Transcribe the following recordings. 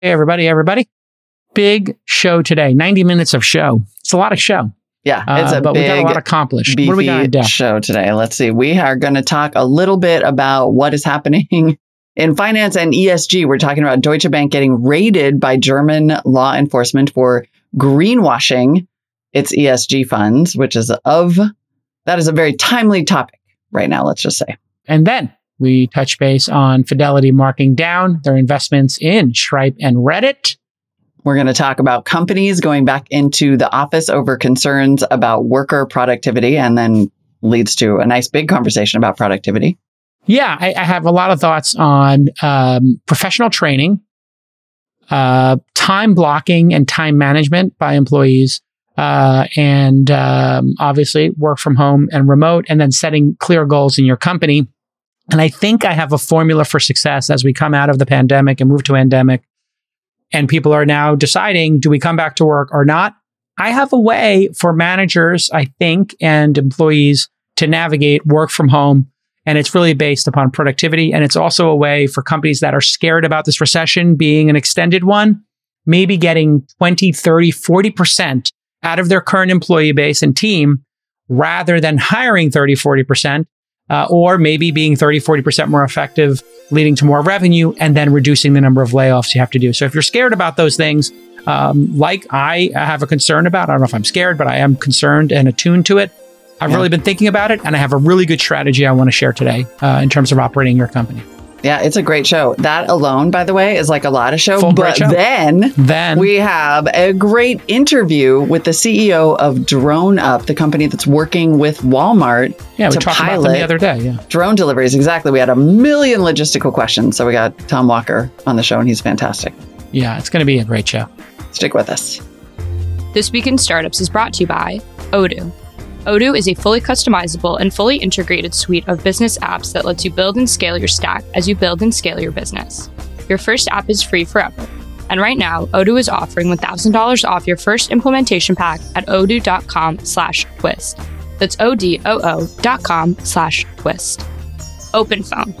Hey, everybody, everybody. Big show today. 90 minutes of show. It's a lot of show. Yeah, it's Uh, a but we got a lot accomplished. beefy What do we got in depth? show today. Let's see. We are going to talk a little bit about what is happening in finance and ESG. We're talking about Deutsche Bank getting raided by German law enforcement for greenwashing its ESG funds, which is of that is a very timely topic right now. Let's just say. And then we touch base on Fidelity marking down their investments in Stripe and Reddit. We're going to talk about companies going back into the office over concerns about worker productivity and then leads to a nice big conversation about productivity. Yeah, I, I have a lot of thoughts on um, professional training, uh, time blocking and time management by employees, uh, and um, obviously work from home and remote, and then setting clear goals in your company. And I think I have a formula for success as we come out of the pandemic and move to endemic, and people are now deciding do we come back to work or not. I have a way for managers, I think, and employees to navigate work from home and it's really based upon productivity. And it's also a way for companies that are scared about this recession being an extended one, maybe getting 20, 30, 40% out of their current employee base and team rather than hiring 30, 40%, uh, or maybe being 30, 40% more effective, leading to more revenue and then reducing the number of layoffs you have to do. So if you're scared about those things, um, like I have a concern about, I don't know if I'm scared, but I am concerned and attuned to it. I've Yeah. really been thinking about it, and I have a really good strategy I want to share today uh, in terms of operating your company. Yeah, it's a great show. That alone, by the way, is like a lot of show. Full but show. then Then we have a great interview with the CEO of DroneUp, the company that's working with Walmart yeah, we to talked about them pilot the other day. Yeah, drone deliveries. Exactly. We had a million logistical questions. So we got Tom Walker on the show, and he's fantastic. yeah, it's going to be a great show. Stick with us. This Week in Startups is brought to you by Odoo. Odoo is a fully customizable and fully integrated suite of business apps that lets you build and scale your stack as you build and scale your business. Your first app is free forever. And right now, Odoo is offering $1,000 off your first implementation pack at odoo.com slash twist. That's O-D-O-O dot com slash twist. OpenPhone.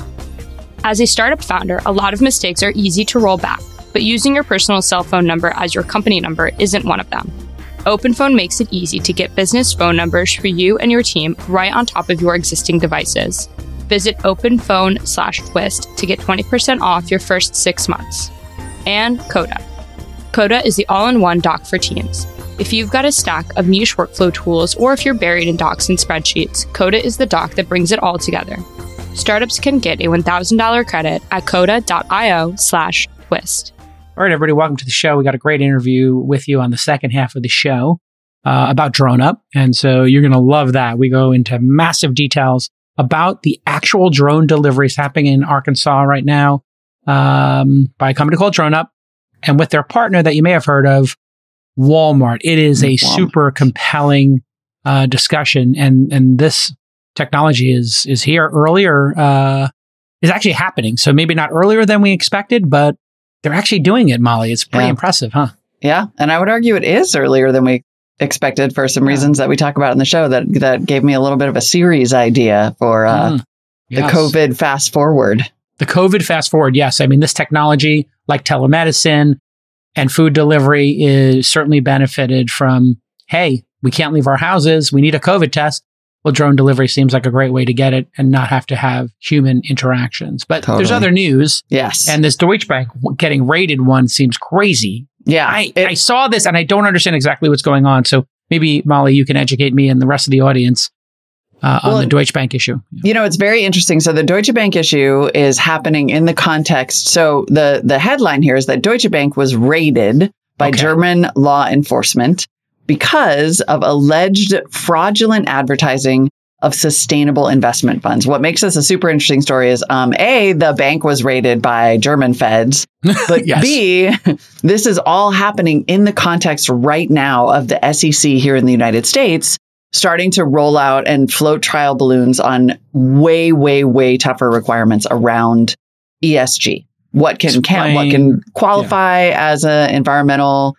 As a startup founder, a lot of mistakes are easy to roll back, but using your personal cell phone number as your company number isn't one of them. OpenPhone makes it easy to get business phone numbers for you and your team right on top of your existing devices. Visit openphone slash twist to get 20% off your first six months. And Coda. Coda is the all-in-one doc for teams. If you've got a stack of niche workflow tools or if you're buried in docs and spreadsheets, Coda is the doc that brings it all together. Startups can get a $1,000 credit at coda.io slash twist. All right, everybody, welcome to the show. We got a great interview with you on the second half of the show uh, about DroneUp. And so you're going to love that. We go into massive details about the actual drone deliveries happening in Arkansas right now um, by a company called DroneUp and with their partner that you may have heard of, Walmart. It is a Walmart. super compelling uh, discussion. And, and this technology is, is here earlier, uh, is actually happening. So maybe not earlier than we expected, but they're actually doing it, Molly. It's pretty Yeah. impressive, huh? Yeah, and I would argue it is earlier than we expected for some Yeah. reasons that we talk about in the show. That that gave me a little bit of a series idea for uh, Mm. Yes. the COVID fast forward. The COVID fast forward. Yes. I mean, this technology, like telemedicine and food delivery, is certainly benefited from, hey, we can't leave our houses. We need a COVID test. Well, drone delivery seems like a great way to get it and not have to have human interactions. But there's other news, Yes, and this Deutsche Bank getting raided one seems crazy. yeah, I, it- I saw this and I don't understand exactly what's going on. So maybe, Molly, you can educate me and the rest of the audience uh, on the Deutsche Bank issue. You know, it's very interesting. So the Deutsche Bank issue is happening in the context. So the the headline here is that Deutsche Bank was raided by Okay. German law enforcement because of alleged fraudulent advertising of sustainable investment funds. What makes this a super interesting story is um, A, the bank was raided by German feds, but Yes. B, this is all happening in the context right now of the SEC here in the United States starting to roll out and float trial balloons on way, way, way tougher requirements around ESG. What can, can what can qualify as an environmental,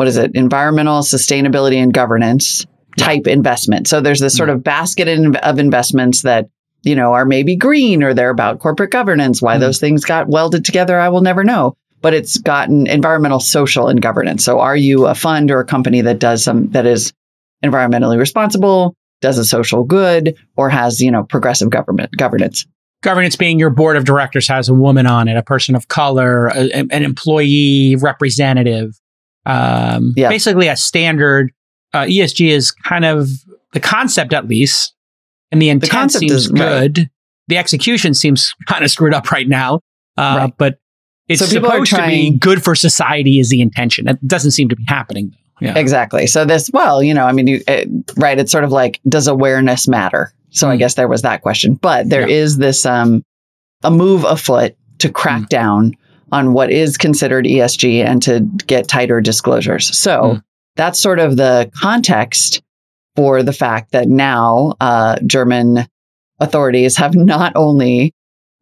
what is it? Environmental sustainability and governance type investment. So there's this sort of basket in, of investments that you know are maybe green or they're about corporate governance. Why Mm. those things got welded together, I will never know. but it's gotten environmental, social, and governance. So are you a fund or a company that does some that is environmentally responsible, does a social good, or has, you know, progressive government governance? Governance being your board of directors has a woman on it, a person of color, a, an employee representative. Um, Yeah. Basically, a standard uh, ESG is kind of the concept, at least, and the intent concept seems is- right. good. The execution seems kind of screwed up right now, uh, Right. but it's So supposed to be good for society. Is the intention? It doesn't seem to be happening. Yeah. Exactly. So this, well, you know, I mean, you, it, right? It's sort of like, does awareness matter? So I Mm. guess there was that question, but there is this um, a move afoot to crack Mm. down on what is considered ESG and to get tighter disclosures. So Mm. that's sort of the context for the fact that now uh, German authorities have not only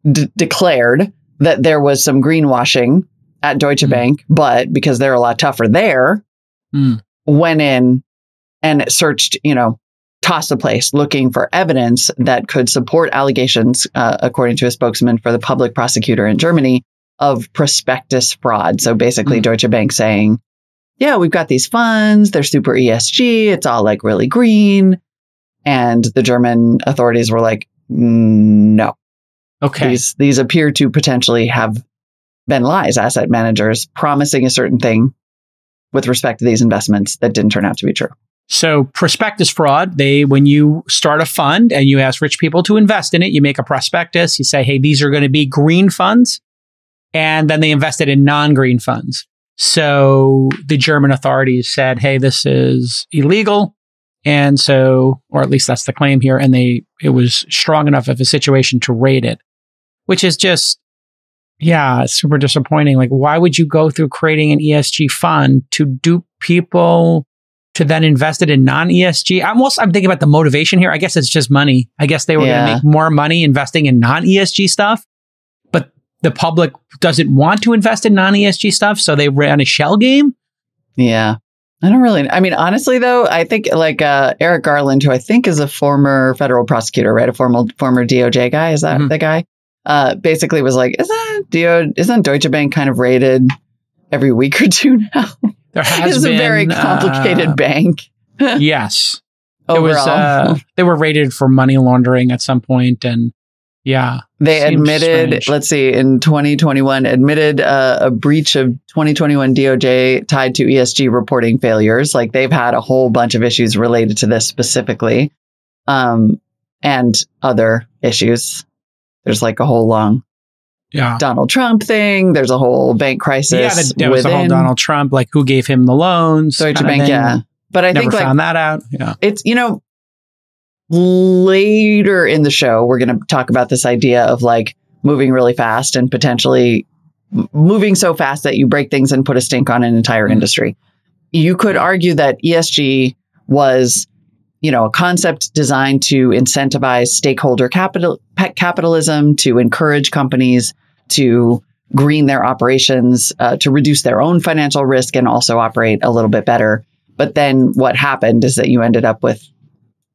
d- declared that there was some greenwashing at Deutsche Mm. Bank, but because they're a lot tougher there, Mm. went in and searched, you know, tossed the place looking for evidence that could support allegations, uh, according to a spokesman for the public prosecutor in Germany, of prospectus fraud. So basically, Mm. Deutsche Bank saying, yeah, we've got these funds, they're super ESG, it's all like really green. And the German authorities were like, "Mm, no, Okay. these these appear to potentially have been lies, asset managers promising a certain thing with respect to these investments that didn't turn out to be true. So prospectus fraud, they when you start a fund and you ask rich people to invest in it, you make a prospectus, you say, "Hey, these are going to be green funds." And then they invested in non-green funds. So the German authorities said, "Hey, this is illegal." And so, or at least that's the claim here, and they it was strong enough of a situation to raid it, which is just yeah, super disappointing. Like why would you go through creating an ESG fund to dupe people to then invest it in non ESG. I'm also I'm thinking about the motivation here. I guess it's just money. I guess they were going to make more money investing in non ESG stuff, the public doesn't want to invest in non ESG stuff, so they ran a shell game. Yeah. I don't really. I mean, honestly, though, I think like uh, Eric Garland, who I think is a former federal prosecutor, right? A former former DOJ guy. Is that Mhm. the guy? Uh, basically, was like, isn't DO, isn't Deutsche Bank kind of rated every week or two now? There has it's been a very complicated uh, bank yes, it overall. was. Uh, they were rated for money laundering at some point, and yeah, They admitted, strange. let's see, in 2021, admitted uh, a breach of 2021 DOJ tied to ESG reporting failures. Like they've had a whole bunch of issues related to this specifically, um, and other issues. There's like a whole long yeah. Donald Trump thing. There's a whole bank crisis Yeah, that was the whole Donald Trump, like who gave him the loans, Deutsche Bank. Yeah, but I Never think like found that out. Yeah, it's you know later in the show we're going to talk about this idea of like moving really fast and potentially moving so fast that you break things and put a stink on an entire Mhm. industry you could argue that ESG was you know a concept designed to incentivize stakeholder capital capitalism to encourage companies to green their operations uh, to reduce their own financial risk and also operate a little bit better but then what happened is that you ended up with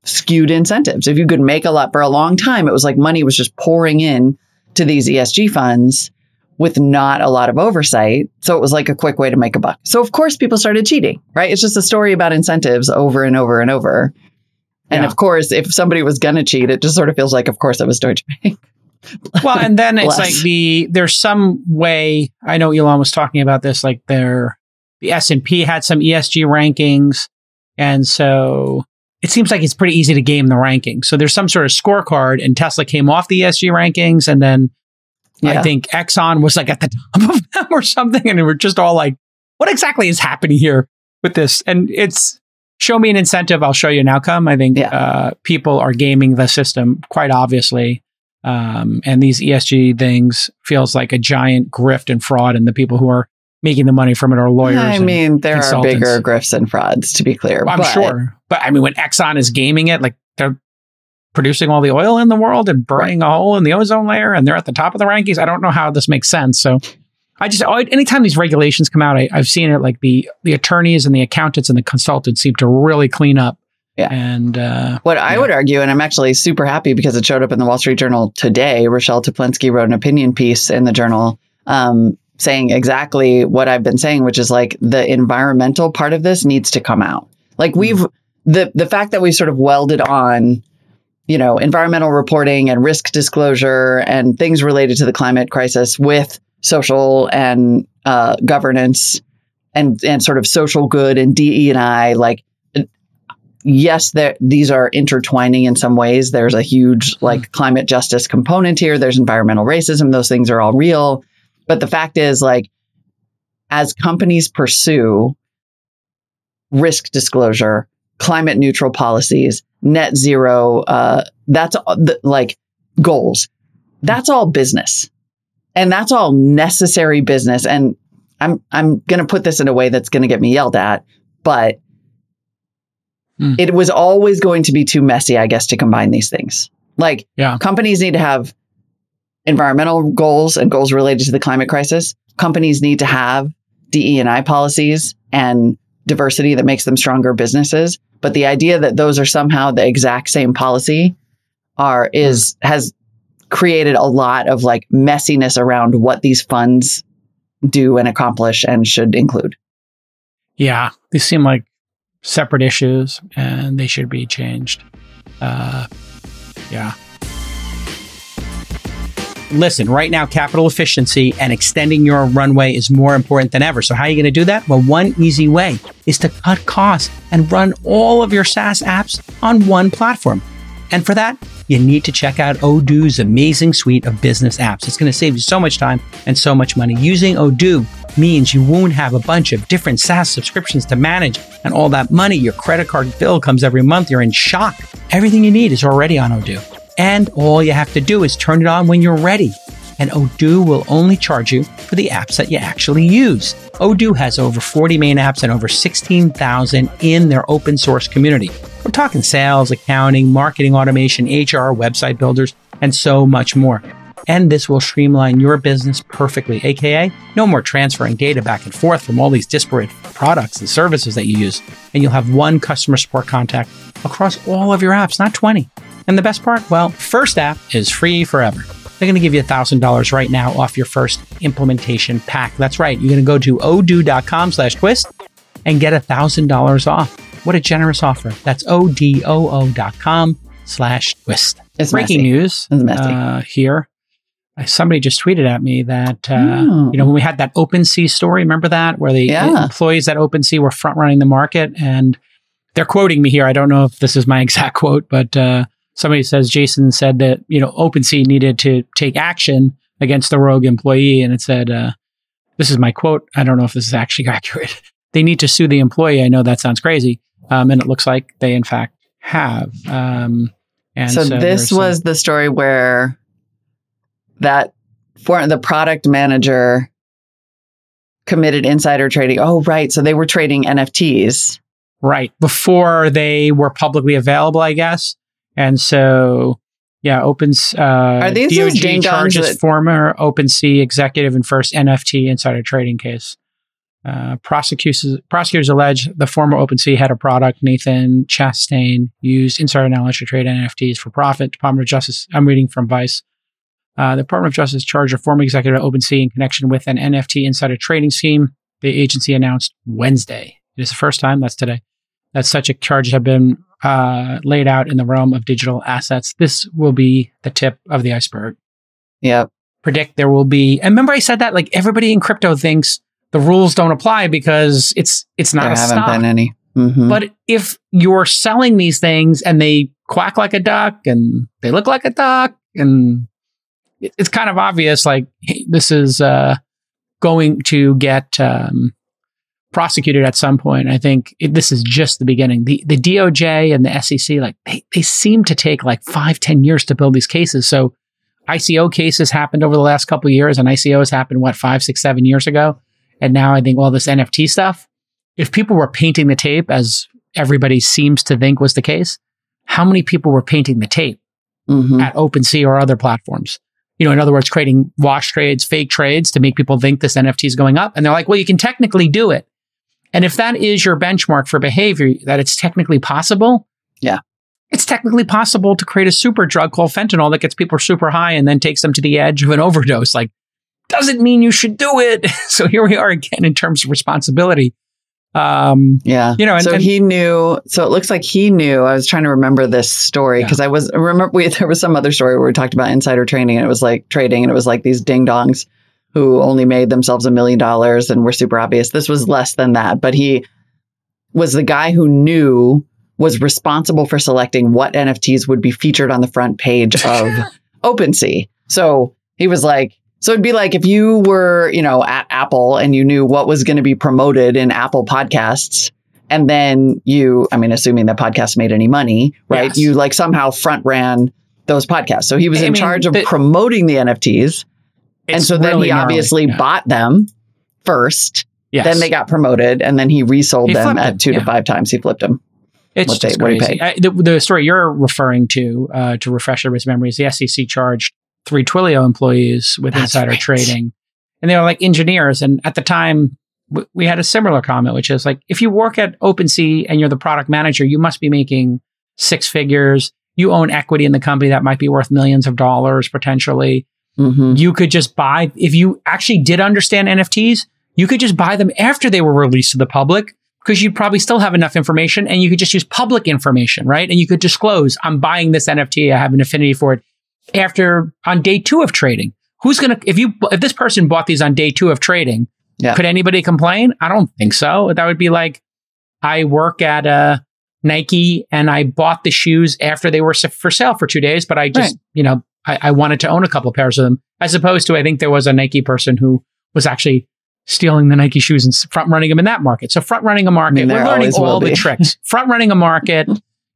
skewed incentives. If you could make a lot for a long time, it was like money was just pouring in to these ESG funds with not a lot of oversight. So it was like a quick way to make a buck. So of course people started cheating, right? It's just a story about incentives over and over and over. And Yeah. of course, if somebody was going to cheat, it just sort of feels like, of course, it was Deutsche Bank. well, and then it's like the there's some way. I know Elon was talking about this. Like there, the S and P had some ESG rankings, and so it seems like it's pretty easy to game the rankings. So there's some sort of scorecard, and Tesla came off the ESG rankings, and then I think Exxon was like at the top of them or something, and we were just all like, "What exactly is happening here with this?" And it's show me an incentive, I'll show you an outcome. I think Yeah. uh, people are gaming the system quite obviously, um, and these ESG things feels like a giant grift and fraud, and the people who are making the money from it are lawyers. I mean, there are bigger grifts and frauds, to be clear. I'm but- sure, but I mean, when Exxon is gaming it, like they're producing all the oil in the world and burning a hole in the ozone layer, and they're at the top of the rankings. I don't know how this makes sense. So, I just I- anytime these regulations come out, I, I've seen it like the the attorneys and the accountants and the consultants seem to really clean up. Yeah. and uh, What I Yeah. would argue, and I'm actually super happy because it showed up in the Wall Street Journal today. Rochelle Toplensky wrote an opinion piece in the journal um, saying exactly what I've been saying, which is like the environmental part of this needs to come out. Like we've the the fact that we sort of welded on, you know, environmental reporting and risk disclosure and things related to the climate crisis with social and uh, governance and and sort of social good and DE and I like yes, there, these are intertwining in some ways. There's a huge like climate justice component here. There's environmental racism. Those things are all real. But the fact is, like, as companies pursue risk disclosure, climate neutral policies, net zero, uh, that's the, like goals. That's all business. And that's all necessary business. And I'm, I'm going to put this in a way that's going to get me yelled at, but Mm. it was always going to be too messy, I guess, to combine these things. Like Yeah. companies need to have environmental goals and goals related to the climate crisis. Companies need to have DE and I policies and diversity that makes them stronger businesses. But the idea that those are somehow the exact same policy are is has created a lot of like messiness around what these funds do and accomplish and should include. Yeah, these seem like separate issues and they should be changed. Uh, yeah. Listen, right now, capital efficiency and extending your runway is more important than ever. So, how are you going to do that? Well, one easy way is to cut costs and run all of your SaaS apps on one platform. And for that, you need to check out Odoo's amazing suite of business apps. It's going to save you so much time and so much money. Using Odoo means you won't have a bunch of different SaaS subscriptions to manage and all that money. Your credit card bill comes every month. You're in shock. Everything you need is already on Odoo. And all you have to do is turn it on when you're ready. And Odoo will only charge you for the apps that you actually use. Odoo has over 40 main apps and over 16,000 in their open source community. We're talking sales, accounting, marketing automation, HR, website builders, and so much more. And this will streamline your business perfectly, aka no more transferring data back and forth from all these disparate products and services that you use. And you'll have one customer support contact across all of your apps, not 20. And the best part? Well, first app is free forever. They're going to give you $1,000 right now off your first implementation pack. That's right. You're going to go to odoo.com slash twist and get $1,000 off. What a generous offer. That's O-D-O-O dot com slash twist. It's Breaking messy. news It's messy. uh, here. Somebody just tweeted at me that, uh, Oh. you know, when we had that OpenSea story, remember that? Where the Yeah. employees at OpenSea were front running the market. And they're quoting me here. I don't know if this is my exact quote, but uh, somebody says Jason said that, you know, OpenSea needed to take action against the rogue employee. And it said, uh, this is my quote. I don't know if this is actually accurate. they need to sue the employee. I know that sounds crazy. Um, and it looks like they, in fact, have. Um, and so, there's this some- was the story where that for the product manager committed insider trading. Oh, right. So they were trading NFTs. Right. Before they were publicly available, I guess. And so, yeah, Opens, uh, Are these those DOJ ding-dongs charges that- former OpenSea executive and first NFT insider trading case. Uh, prosecutors, prosecutors allege the former OpenSea head of product, Nathan Chastain, used insider knowledge to trade NFTs for profit. Department of Justice, I'm reading from Vice. Uh, the Department of Justice charged a former executive at OpenSea in connection with an NFT insider trading scheme. The agency announced Wednesday. It is the first time, that's today, that such a charge have been uh, laid out in the realm of digital assets. This will be the tip of the iceberg. Yep. Predict there will be. And remember, I said that like everybody in crypto thinks the rules don't apply because it's it's not there a haven't stock. been any. Mhm. But if you're selling these things and they quack like a duck and they look like a duck and it's kind of obvious like hey, this is uh, going to get um, prosecuted at some point. I think it, this is just the beginning. The the DOJ and the SEC like they, they seem to take like five ten years to build these cases. So ICO cases happened over the last couple of years, and ICOs happened what five six seven years ago, and now I think all this NFT stuff if people were painting the tape as everybody seems to think was the case, how many people were painting the tape Mhm. at OpenSea or other platforms? You know, in other words, creating wash trades, fake trades to make people think this NFT is going up. And they're like, well, you can technically do it. And if that is your benchmark for behavior, that it's technically possible. Yeah. It's technically possible to create a super drug called fentanyl that gets people super high and then takes them to the edge of an overdose. Like doesn't mean you should do it. so here we are again in terms of responsibility. Um, yeah, you know, and, so and, he knew. So it looks like he knew. I was trying to remember this story because yeah. I was remember we, there was some other story where we talked about insider training and it was like trading and it was like these ding dongs who only made themselves a million dollars and were super obvious. This was less than that, but he was the guy who knew was responsible for selecting what NFTs would be featured on the front page of OpenSea. So he was like, so it'd be like if you were, you know, at Apple and you knew what was going to be promoted in Apple podcasts. And then you, I mean, assuming that podcast made any money, right? Yes. You like somehow front ran those podcasts. So he was I in mean, charge of promoting the NFTs. And so then he obviously yeah. bought them first. Yes. Then they got promoted and then he resold he them at them. two yeah. to five times. He flipped them. It's what just they, crazy. I, the, the, story you're referring to, uh, to refresh everybody's memories, the SEC charged three Twilio employees with That's insider right. trading. And they were like engineers. And at the time, w- we had a similar comment, which is like, if you work at OpenSea and you're the product manager, you must be making six figures. You own equity in the company that might be worth millions of dollars potentially. Mm-hmm. You could just buy, if you actually did understand NFTs, you could just buy them after they were released to the public because you'd probably still have enough information and you could just use public information, right? And you could disclose, I'm buying this NFT. I have an affinity for it after on day two of trading. Who's going to, if you, if this person bought these on day two of trading, yeah. could anybody complain? I don't think so. That would be like, I work at a uh, Nike and I bought the shoes after they were for sale for two days, but I just, right. you know, I, I, wanted to own a couple of pairs of them as opposed to, I think there was a Nike person who was actually stealing the Nike shoes and front running them in that market. So front running a market, I mean, we're learning all the tricks. Front running a market,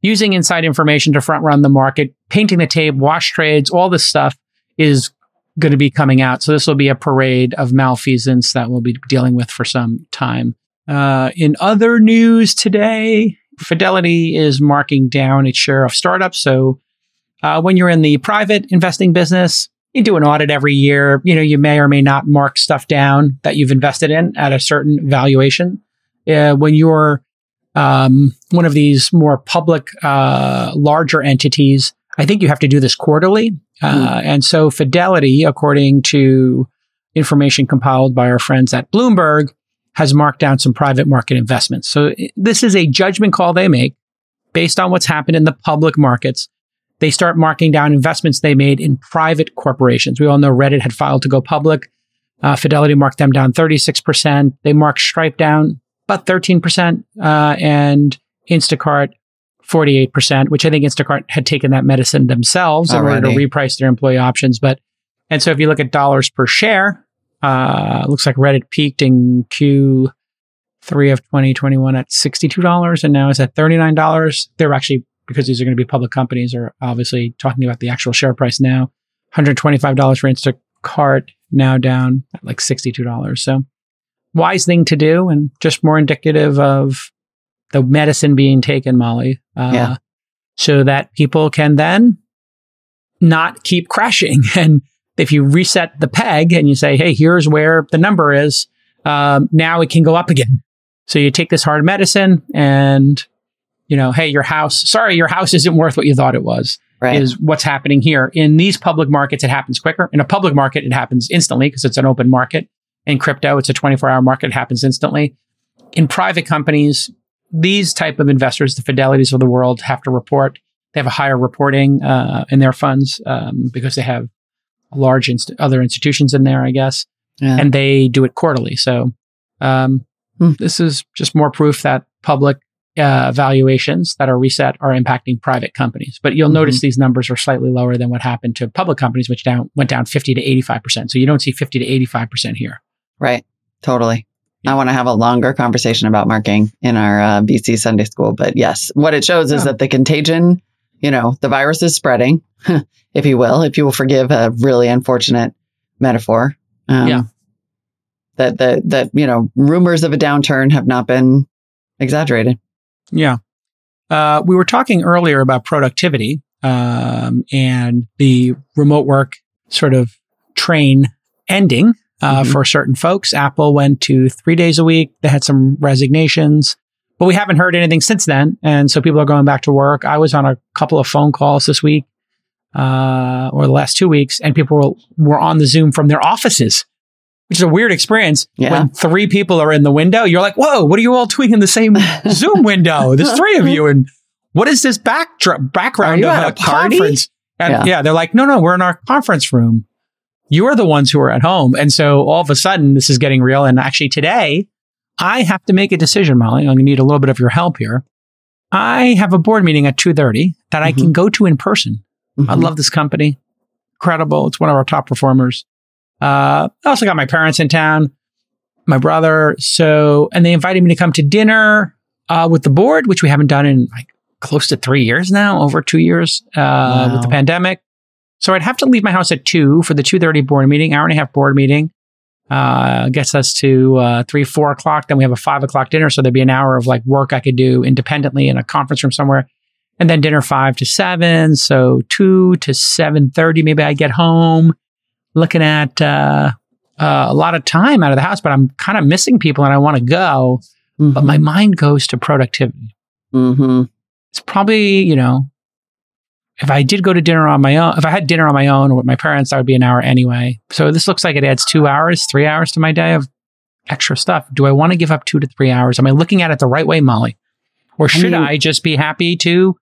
using inside information to front run the market, painting the tape, wash trades, all this stuff is going to be coming out. So this will be a parade of malfeasance that we'll be dealing with for some time. Uh, in other news today, Fidelity is marking down its share of startups. So uh, when you're in the private investing business, you do an audit every year. You know, you may or may not mark stuff down that you've invested in at a certain valuation. Uh, when you're um, one of these more public, uh, larger entities, I think you have to do this quarterly. Uh, mm. And so Fidelity, according to information compiled by our friends at Bloomberg, has marked down some private market investments. So this is a judgment call they make based on what's happened in the public markets. They start marking down investments they made in private corporations. We all know Reddit had filed to go public. Uh, Fidelity marked them down 36%. They marked Stripe down about 13%, uh, and Instacart 48%, which I think Instacart had taken that medicine themselves Already. in order to reprice their employee options. But, and so if you look at dollars per share, uh, looks like Reddit peaked in Q3 of 2021 at $62 and now is at $39. They're actually, because these are going to be public companies, are obviously talking about the actual share price now. $125 for Instacart, now down at like $62. So wise thing to do and just more indicative of the medicine being taken, Molly. Uh, yeah. So that people can then not keep crashing. And if you reset the peg and you say, hey, here's where the number is, um, now it can go up again. So you take this hard medicine and, you know, hey, your house, sorry, your house isn't worth what you thought it was. Right. Is what's happening here. In these public markets, it happens quicker. In a public market, it happens instantly because it's an open market. In crypto, it's a 24 hour market, it happens instantly. In private companies, these type of investors, the fidelities of the world, have to report. They have a higher reporting uh, in their funds um, because they have large inst- other institutions in there, I guess, yeah. and they do it quarterly. So um, hmm. this is just more proof that public uh, valuations that are reset are impacting private companies. But you'll mm-hmm. notice these numbers are slightly lower than what happened to public companies, which down went down 50 to 85 percent. So you don't see 50 to 85 percent here. Right. Totally. I want to have a longer conversation about marking in our uh, VC Sunday school. But yes, what it shows is that the contagion, you know, the virus is spreading, if you will, if you will forgive a really unfortunate metaphor. Um, yeah. That, that, that, you know, rumors of a downturn have not been exaggerated. Yeah. Uh, we were talking earlier about productivity um, and the remote work sort of train ending uh, mm-hmm. for certain folks. Apple went to three days a week. They had some resignations, but we haven't heard anything since then. And so people are going back to work. I was on a couple of phone calls this week, uh, or the last two weeks, and people were, were on the Zoom from their offices which is a weird experience. Yeah. When three people are in the window, you're like, whoa, what are you all doing in the same Zoom window? There's three of you. And what is this backdrop, background of a, a conference? And Yeah. yeah. they're like, no, no, we're in our conference room. You are the ones who are at home. And so all of a sudden, this is getting real. And actually, today, I have to make a decision, Molly. I'm going to need a little bit of your help here. I have a board meeting at 2.30 that I can go to in person. I Mhm. love this company. Incredible. It's one of our top performers. Uh, I also got my parents in town, my brother. So, and they invited me to come to dinner uh, with the board, which we haven't done in like close to three years now, over two years uh, with the pandemic. So I'd have to leave my house at two for the two thirty board meeting, hour and a half board meeting. Uh, gets us to uh, three, four o'clock. Then we have a five o'clock dinner. So there'd be an hour of like work I could do independently in a conference room somewhere and then dinner five to seven. So two to seven thirty, maybe I get home. Looking at uh, uh, a lot of time out of the house, but I'm kind of missing people, and I want to go. But my mind goes to productivity. hmm It's probably you know, if I did go to dinner on my own, if I had dinner on my own or with my parents, that would be an hour anyway. So this looks like it adds two hours, three hours to my day of extra stuff. Do I want to give up two to three hours? Am I looking at it the right way, Molly? Or should mean- I just be happy to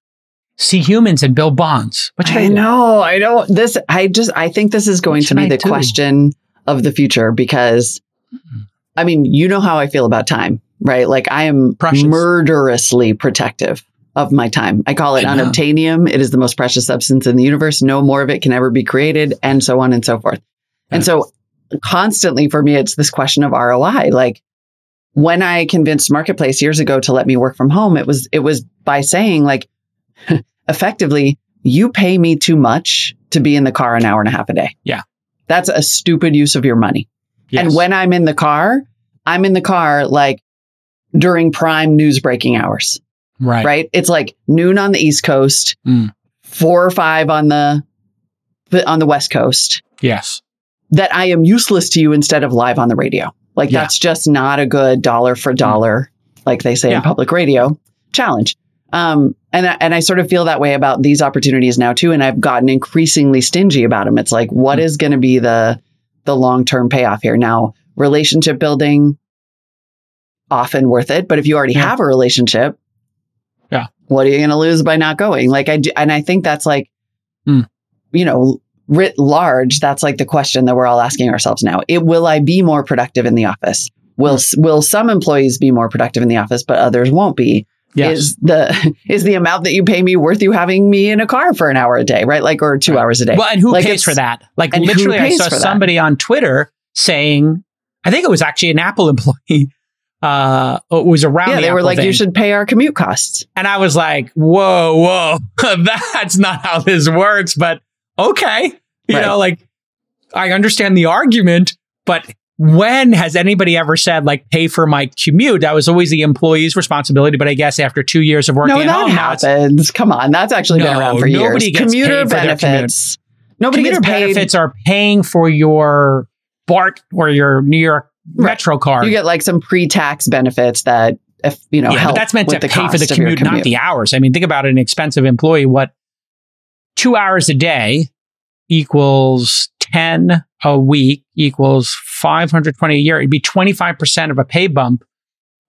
see humans and build bonds? What should I, I know. I don't. This. I just. I think this is going to be I the do? question of the future because, I mean, you know how I feel about time, right? Like I am Precious. murderously protective of my time. I call it I unobtainium. It is the most precious substance in the universe. No more of it can ever be created, and so on and so forth. And so, constantly for me, it's this question of ROI. Like when I convinced Marketplace years ago to let me work from home, it was it was by saying like, effectively, you pay me too much to be in the car an hour and a half a day. Yeah. That's a stupid use of your money. Yes. And when I'm in the car, I'm in the car like during prime news breaking hours, right, right? It's like noon on the East Coast, Mm. four or five on the on the West Coast. yes, That I am useless to you instead of live on the radio. Like Yeah. that's just not a good dollar for dollar, like they say Yeah. in public radio challenge. Um, and I, and I sort of feel that way about these opportunities now too. And I've gotten increasingly stingy about them. It's like, what Mm. going to be the the long term payoff here? Now, relationship building, often worth it. But if you already Yeah. have a relationship, Yeah. what are you going to lose by not going? Like I do, and I think that's like, Mm. you know, writ large, that's like the question that we're all asking ourselves now. It will I be more productive in the office? Will will some employees be more productive in the office, but others won't be? Yes, Is the is the amount that you pay me worth you having me in a car for an hour a day, right? Like or two Right. hours a day. Well, and who Like, pays for that? Like literally, I saw somebody on Twitter saying, I think it was actually an Apple employee. Uh, it was around. yeah, the they were Apple like, thing. you should pay our commute costs. and I was like, whoa, whoa, that's not how this works. But okay, you Right. know, like I understand the argument, but when has anybody ever said like pay for my commute? That was always the employee's responsibility. But I guess after two years of working No, at that home, happens. Come on, that's actually been around for years. nobody years. gets Commuter paid commute. benefits. Nobody commuter gets paid. benefits are paying for your BART or your New York Right. Metro card. You get like some pre-tax benefits that, if you know, yeah, help but that's meant with to the pay for the your commute, not the hours. I mean, think about an expensive employee. What two hours a day equals 10 a week equals 520 a year. It'd be 25% of a pay bump.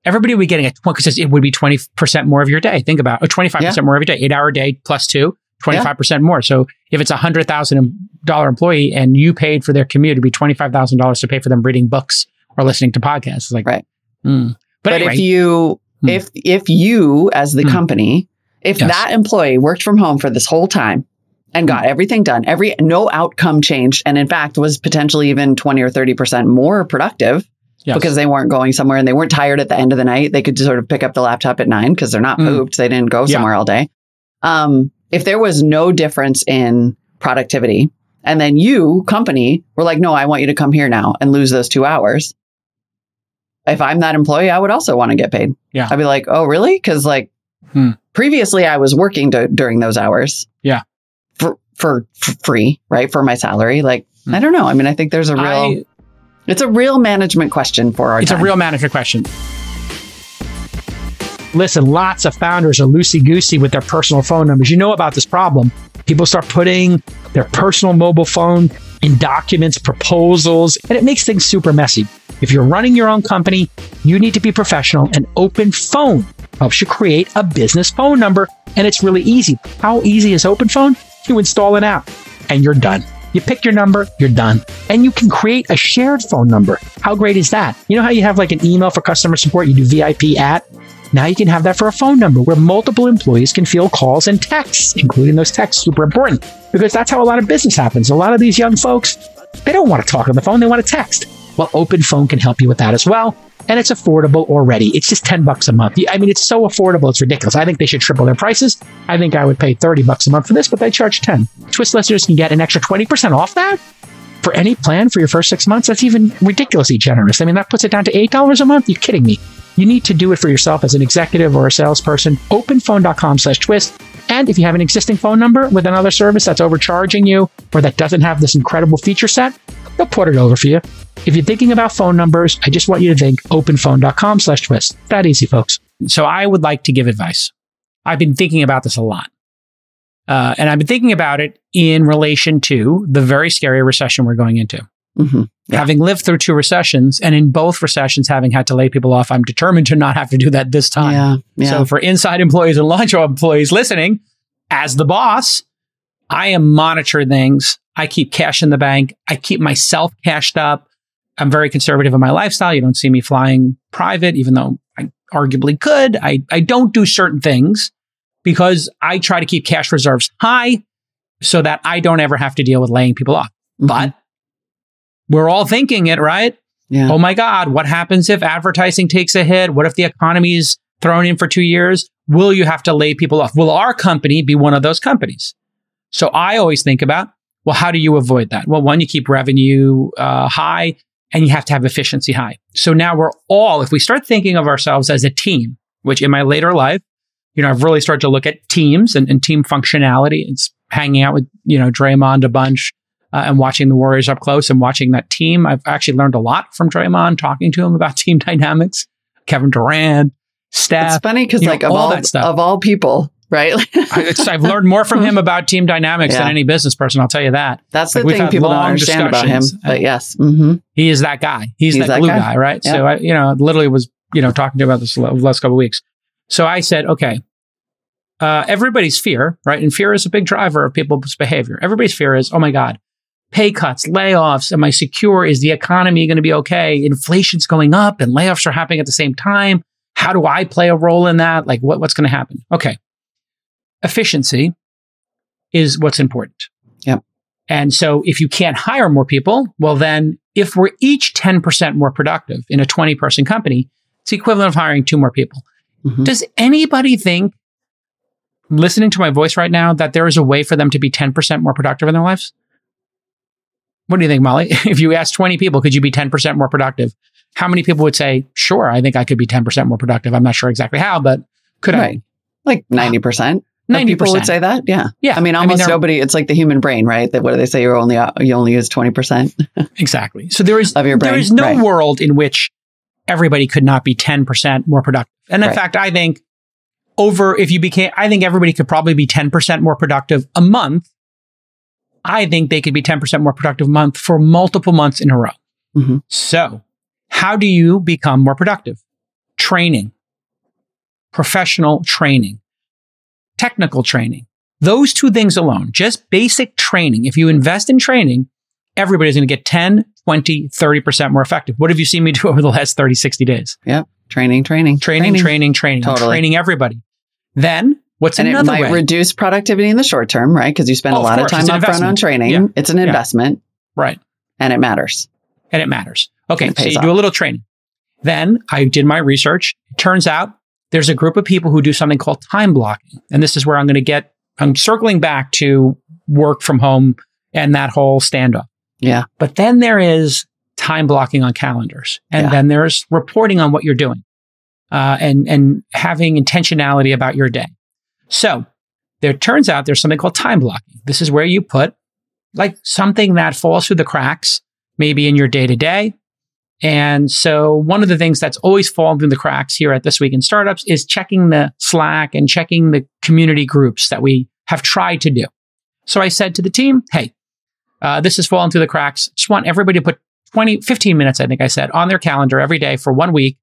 Everybody would be getting a because it would be 20% more of your day. Think about or 25% more of your day, eight hour day plus two, 25% more. So if it's a hundred thousand dollar employee and you paid for their commute, it'd be $25,000 to pay for them reading books or listening to podcasts. It's like, Right. mm. But, But, anyway, if you, Hmm. if if you as the Hmm. company, if Yes. that employee worked from home for this whole time and got everything done, every no outcome changed, and in fact was potentially even twenty or thirty percent more productive yes. because they weren't going somewhere and they weren't tired at the end of the night. They could sort of pick up the laptop at nine because they're not Mm. pooped. They didn't go Yeah. somewhere all day. Um, if there was no difference in productivity, and then you, company, were like, no, I want you to come here now and lose those two hours. If I'm that employee, I would also want to get paid. Yeah. I'd be like, oh, really? Because like Hmm. previously I was working d- during those hours. Yeah. For, free, right? For my salary. Like, Hmm. I don't know. I mean, I think there's a real, I- it's a real management question for our It's time. a real manager question. Listen, lots of founders are loosey goosey with their personal phone numbers. You know about this problem. People start putting their personal mobile phone in documents, proposals, and it makes things super messy. If you're running your own company, you need to be professional and OpenPhone helps you create a business phone number and it's really easy. How easy is OpenPhone? You install an app and you're done. You pick your number, you're done. And you can create a shared phone number. How great is that? You know how you have like an email for customer support, you do VIP at? Now you can have that for a phone number where multiple employees can field calls and texts, including those texts super important because that's how a lot of business happens. A lot of these young folks, they don't want to talk on the phone, they want to text. Well, OpenPhone can help you with that as well. And it's affordable already. It's just 10 bucks a month. I mean, it's so affordable, it's ridiculous. I think they should triple their prices. I think I would pay 30 bucks a month for this, but they charge 10. Twist listeners can get an extra 20% off that for any plan for your first six months. That's even ridiculously generous. I mean, that puts it down to $8 a month. You're kidding me. You need to do it for yourself as an executive or a salesperson. Openphone.com slash twist. And if you have an existing phone number with another service that's overcharging you or that doesn't have this incredible feature set, they'll port it over for you. If you're thinking about phone numbers, I just want you to think openphone.com slash twist. That easy, folks. So I would like to give advice. I've been thinking about this a lot. Uh, and I've been thinking about it in relation to the very scary recession we're going into. Mm-hmm. Yeah. Having lived through two recessions and in both recessions having had to lay people off, I'm determined to not have to do that this time. Yeah. Yeah. So for inside employees and launch employees listening, as the boss, I am monitoring things. I keep cash in the bank. I keep myself cashed up. I'm very conservative in my lifestyle. You don't see me flying private, even though I arguably could. I, I don't do certain things because I try to keep cash reserves high so that I don't ever have to deal with laying people off. Mhm. But we're all thinking it, right? yeah. Oh my God, what happens if advertising takes a hit? What if the economy's thrown in for two years? Will you have to lay people off? Will our company be one of those companies? So I always think about, well, how do you avoid that? Well, one, you keep revenue uh, high and you have to have efficiency high. So now we're all, if we start thinking of ourselves as a team, which in my later life, you know, I've really started to look at teams and, and team functionality. It's hanging out with, you know, Draymond a bunch uh, and watching the Warriors up close and watching that team. I've actually learned a lot from Draymond, talking to him about team dynamics, Kevin Durant, it's funny because, you know, like, of all all, that stuff. of all people, right? I, I've learned more from him about team dynamics Yeah. than any business person. I'll tell you that. That's Like, the thing people don't understand about him. But yes. hmm He is that guy. He's, He's that, that glue guy. guy, right? So I, you know, literally was, you know, talking to him about this the last couple of weeks. So I said, okay, uh, everybody's fear, right? And fear is a big driver of people's behavior. Everybody's fear is, oh my God, pay cuts, layoffs. Am I secure? Is the economy going to be okay? Inflation's going up and layoffs are happening at the same time. How do I play a role in that? Like what, what's going to happen? Okay. Efficiency is what's important. Yep. And so if you can't hire more people, well, then if we're each 10% more productive in a 20 person company, it's the equivalent of hiring two more people. Mhm. Does anybody think, listening to my voice right now, that there is a way for them to be 10% more productive in their lives? What do you think, Molly? If you asked 20 people, could you be 10% more productive? How many people would say, sure, I think I could be 10% more productive? I'm not sure exactly how, but could Right. Like 90%. Of 90%. People would say that. Yeah. Yeah. I mean, almost they're- nobody, it's like the human brain, right? That what do they say? You're only, uh, you only use 20%. Exactly. So there is Of your brain, there is no right. world in which everybody could not be 10% more productive. And in Right. fact, I think over if you became I think everybody could probably be 10% more productive a month. I think they could be 10% more productive a month for multiple months in a row. Mhm. So, how do you become more productive? Training. Professional training. Technical training. Those two things alone, just basic training. If you invest in training, everybody's going to get 10, 20, 30% more effective. What have you seen me do over the last 30, 60 days? Yep. Training, training, Training, training, training, I'm Totally. training everybody. Then what's And it another might way? reduce productivity in the short term, right? Because you spend Oh, a lot of course. time up front on training. Yeah. It's an Yeah. investment right. and it matters. And it matters. Okay. It So you off. do a little training. Then I did my research. It turns out there's a group of people who do something called time blocking. And this is where I'm going to get, I'm circling back to work from home and that whole standoff. Yeah. But then there is time blocking on calendars. And Yeah. then there's reporting on what you're doing uh, and, and having intentionality about your day. So there turns out there's something called time blocking. This is where you put like something that falls through the cracks, maybe in your day to day. And so one of the things that's always fallen through the cracks here at This Week in Startups is checking the Slack and checking the community groups that we have tried to do. So I said to the team, hey, uh, this has fallen through the cracks. Just want everybody to put 20, 15 minutes, I think I said, on their calendar every day for one week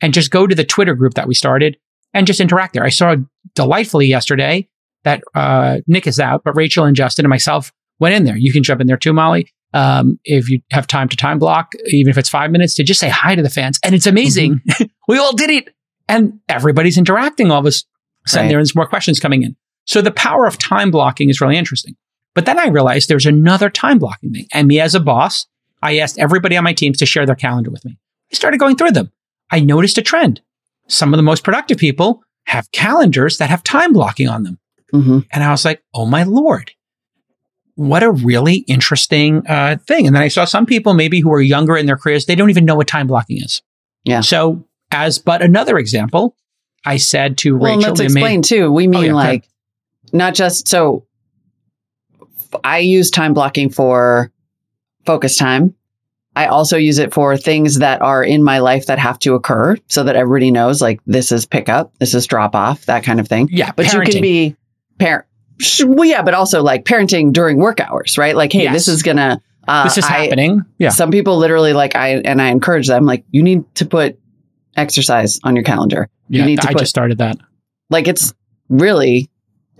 and just go to the Twitter group that we started and just interact there. I saw delightfully yesterday that uh, Nick is out, but Rachel and Justin and myself went in there. You can jump in there too, Molly. Um, if you have time to time block, even if it's five minutes, to just say hi to the fans. And it's amazing. Mm-hmm. we all did it. And everybody's interacting all of a sudden. Right. There's more questions coming in. So the power of time blocking is really interesting. But then I realized there's another time blocking thing. And me as a boss, I asked everybody on my teams to share their calendar with me. I started going through them. I noticed a trend. Some of the most productive people have calendars that have time blocking on them. Mm-hmm. And I was like, oh my Lord, what a really interesting uh, thing. And then I saw some people maybe who are younger in their careers, they don't even know what time blocking is. Yeah. So, as but another example, I said to well, Rachel, let's explain too. We mean oh, yeah, like not just so I use time blocking for focus time. I also use it for things that are in my life that have to occur so that everybody knows like this is pickup, this is drop off, that kind of thing. Yeah. But parenting. you can be parent. Well, yeah, but also like parenting during work hours, right? Like, hey, yes. this is gonna. Uh, this is I, happening. Yeah. Some people literally like I and I encourage them like you need to put exercise on your calendar. You yeah, need to I put, just started that. Like it's really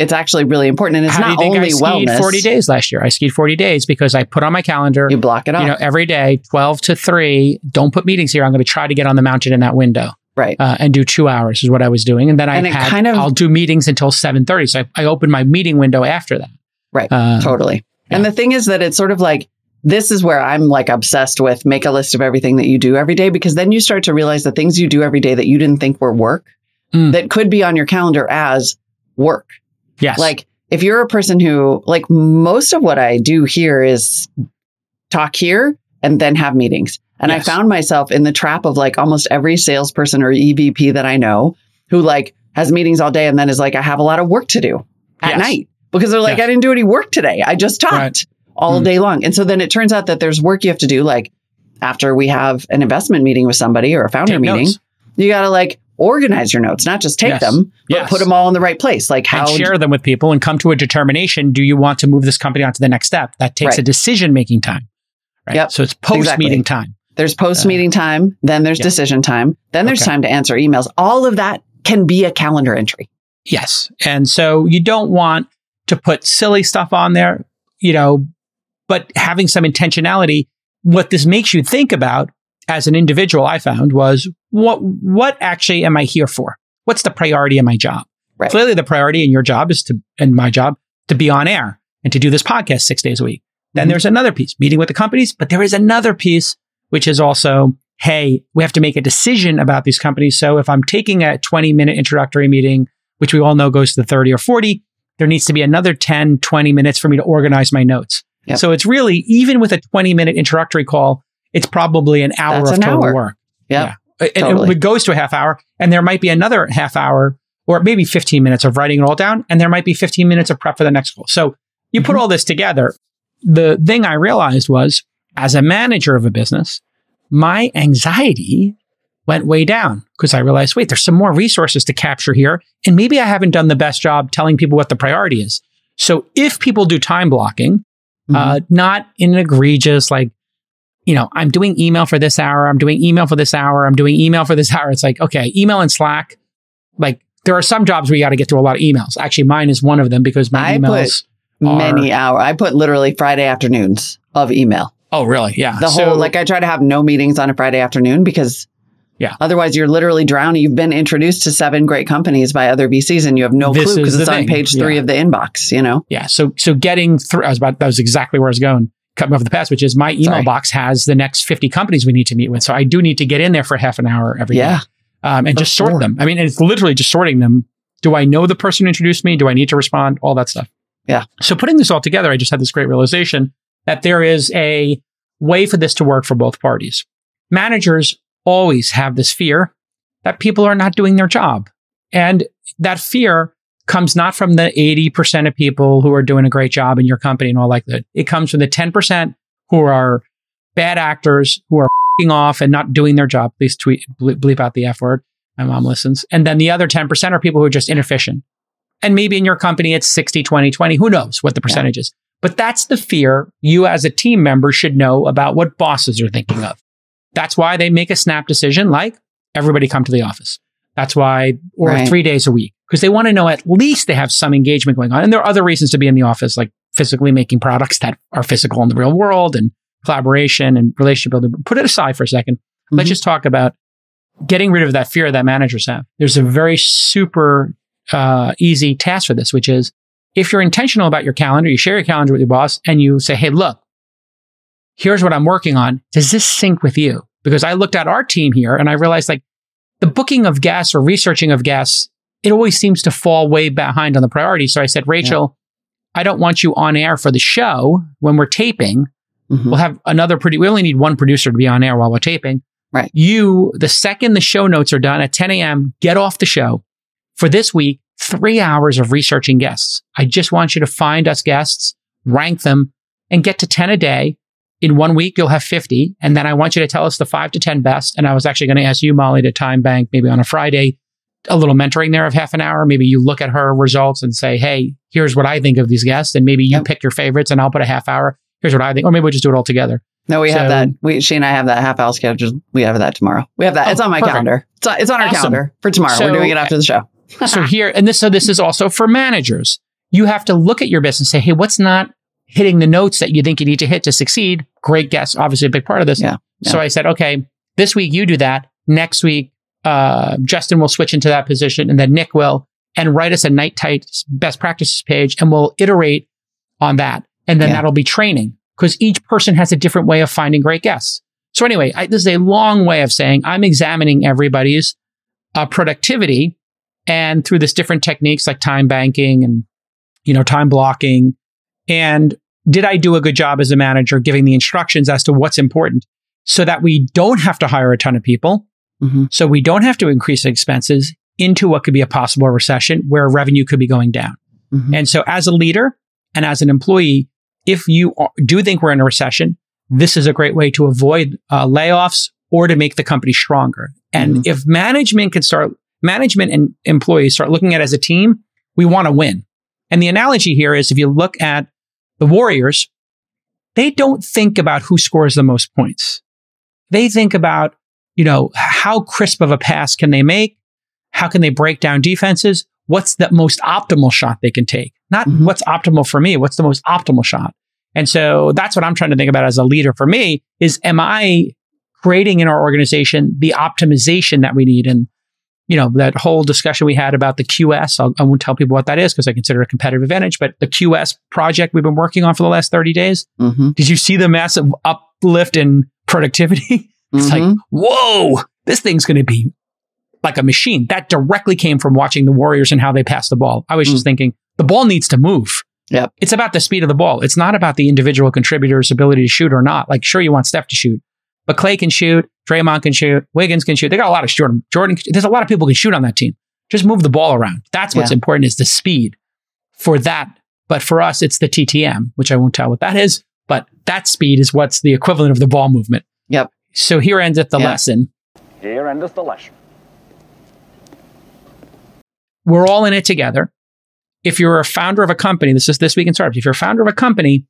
it's actually really important. And it's How not do you think only I skied wellness. 40 days last year. I skied 40 days because I put on my calendar. You block it off. You know, every day, 12 to 3. Don't put meetings here. I'm going to try to get on the mountain in that window. Right. Uh, and do two hours is what I was doing. And then and I had, kind of, I'll do meetings until 7.30. So I, I opened my meeting window after that. Right. Uh, totally. Yeah. And the thing is that it's sort of like, this is where I'm like obsessed with make a list of everything that you do every day because then you start to realize the things you do every day that you didn't think were work mm. that could be on your calendar as work. Yes. Like if you're a person who, like, most of what I do here is talk here and then have meetings. And yes. I found myself in the trap of like almost every salesperson or EVP that I know who like has meetings all day and then is like, I have a lot of work to do at yes. night because they're like, yes. I didn't do any work today. I just talked right. all mm. day long. And so then it turns out that there's work you have to do. Like after we have an investment meeting with somebody or a founder Take meeting, notes. you got to like organize your notes, not just take yes. them, but yes. put them all in the right place. Like how and share them with people and come to a determination. Do you want to move this company on to the next step? That takes right. a decision making time. Right. Yep. So it's post meeting exactly. time. There's post meeting uh, time. Then there's yeah. decision time. Then there's okay. time to answer emails. All of that can be a calendar entry. Yes. And so you don't want to put silly stuff on there, you know, but having some intentionality. What this makes you think about as an individual, I found was what what actually am I here for? What's the priority in my job? Right. Clearly, the priority in your job is to, and my job, to be on air and to do this podcast six days a week. Then mm-hmm. there's another piece, meeting with the companies, but there is another piece, which is also, hey, we have to make a decision about these companies. So if I'm taking a 20 minute introductory meeting, which we all know goes to the 30 or 40, there needs to be another 10, 20 minutes for me to organize my notes. Yep. So it's really, even with a 20 minute introductory call, it's probably an hour That's of an total hour. work. Yep. Yeah and totally. it goes to a half hour and there might be another half hour or maybe 15 minutes of writing it all down and there might be 15 minutes of prep for the next call so you put mm-hmm. all this together the thing i realized was as a manager of a business my anxiety went way down because i realized wait there's some more resources to capture here and maybe i haven't done the best job telling people what the priority is so if people do time blocking mm-hmm. uh, not in an egregious like you know, I'm doing email for this hour. I'm doing email for this hour. I'm doing email for this hour. It's like, okay, email and Slack. Like there are some jobs where you got to get through a lot of emails. Actually, mine is one of them because my I emails put many hours. I put literally Friday afternoons of email. Oh, really? Yeah. The so, whole like I try to have no meetings on a Friday afternoon because yeah. Otherwise, you're literally drowning. You've been introduced to seven great companies by other VCs, and you have no this clue because it's thing. on page three yeah. of the inbox. You know. Yeah. So so getting through. I was about. That was exactly where I was going cut me off the past, which is my email Sorry. box has the next 50 companies we need to meet with. So I do need to get in there for half an hour every yeah. day, um, and just sort them. I mean, it's literally just sorting them. Do I know the person who introduced me? Do I need to respond? All that stuff. Yeah. So putting this all together, I just had this great realization that there is a way for this to work for both parties. Managers always have this fear that people are not doing their job. And that fear comes not from the 80% of people who are doing a great job in your company and all like that. It comes from the 10% who are bad actors, who are off and not doing their job. Please tweet, bleep out the F word. My mom listens. And then the other 10% are people who are just inefficient. And maybe in your company, it's 60, 20, 20. Who knows what the percentage yeah. is? But that's the fear you as a team member should know about what bosses are thinking of. That's why they make a snap decision like everybody come to the office. That's why, or Right. three days a week, because they want to know at least they have some engagement going on. And there are other reasons to be in the office, like physically making products that are physical in the real world and collaboration and relationship building. Put it aside for a 2nd let Let's Mhm. just talk about getting rid of that fear that managers have. There's a very super uh, easy task for this, which is if you're intentional about your calendar, you share your calendar with your boss and you say, Hey, look, here's what I'm working on. Does this sync with you? Because I looked at our team here and I realized like the booking of guests or researching of guests, it always seems to fall way behind on the priority. So I said, Rachel, I don't want you on air for the show when we're taping. Mhm. We'll have another pretty, we only need one producer to be on air while we're taping. Right. You, the second the show notes are done at 10 a.m., get off the show for this week, three hours of researching guests. I just want you to find us guests, rank them, and get to 10 a day. In one week, you'll have 50. And then I want you to tell us the five to 10 best. And I was actually going to ask you, Molly, to time bank maybe on a Friday, a little mentoring there of half an hour. Maybe you look at her results and say, Hey, here's what I think of these guests. And maybe you Yep. pick your favorites and I'll put a half hour. Here's what I think. Or maybe we'll just do it all together. No, we have that. We she and I have that half hour schedule. We have that tomorrow. We have that. Oh, it's on my perfect. calendar. It's on, it's on our Awesome. calendar for tomorrow. So- We're doing it after the show. So here, and this, so this is also for managers. You have to look at your business and say, Hey, what's not hitting the notes that you think you need to hit to succeed? Great guess. Obviously a big part of this. Yeah, So I said, okay, this week you do that. Next week, uh, Justin will switch into that position and then Nick will and write us a night tight best practices page and we'll iterate on that. And then Yeah. that'll be training because each person has a different way of finding great guests. So anyway, I, this is a long way of saying I'm examining everybody's uh, productivity and through this different techniques like time banking and, you know, time blocking. And did I do a good job as a manager giving the instructions as to what's important so that we don't have to hire a ton of people? hmm So we don't have to increase expenses into what could be a possible recession where revenue could be going down. hmm And so as a leader and as an employee, if you are- do think we're in a recession, this is a great way to avoid uh, layoffs or to make the company stronger. And Mhm. if management can start, management and employees start looking at as a team, we want to win. And the analogy here is if you look at the Warriors, they don't think about who scores the most points. They think about, you know, how crisp of a pass can they make? How can they break down defenses? What's the most optimal shot they can take? Not Mhm. what's optimal for me, what's the most optimal shot? And so that's what I'm trying to think about as a leader for me is am I creating in our organization the optimization that we need? And, you know, that whole discussion we had about the QS, I'll, I won't tell people what that is because I consider it a competitive advantage, but the QS project we've been working on for the last 30 days, hmm did you see the massive uplift in productivity? It's like, Mhm. whoa, this thing's going to be like a machine. That directly came from watching the Warriors and how they pass the ball. I was just thinking the ball needs to move. Yep. It's about the speed of the ball. It's not about the individual contributor's ability to shoot or not. Like, sure, you want Steph to shoot, but Clay can shoot, Draymond can shoot, Wiggins can shoot. They got a lot of Jordan. Jordan, there's a lot of people who can shoot on that team. Just move the ball around. That's what's Yeah. important is the speed for that. But for us, it's the TTM, which I won't tell what that is. But that speed is what's the equivalent of the ball movement. Yep. So here ends the Yeah. lesson. Here endeth the lesson. We're all in it together. If you're a founder of a company, this is this week in startups. If you're a founder of a company,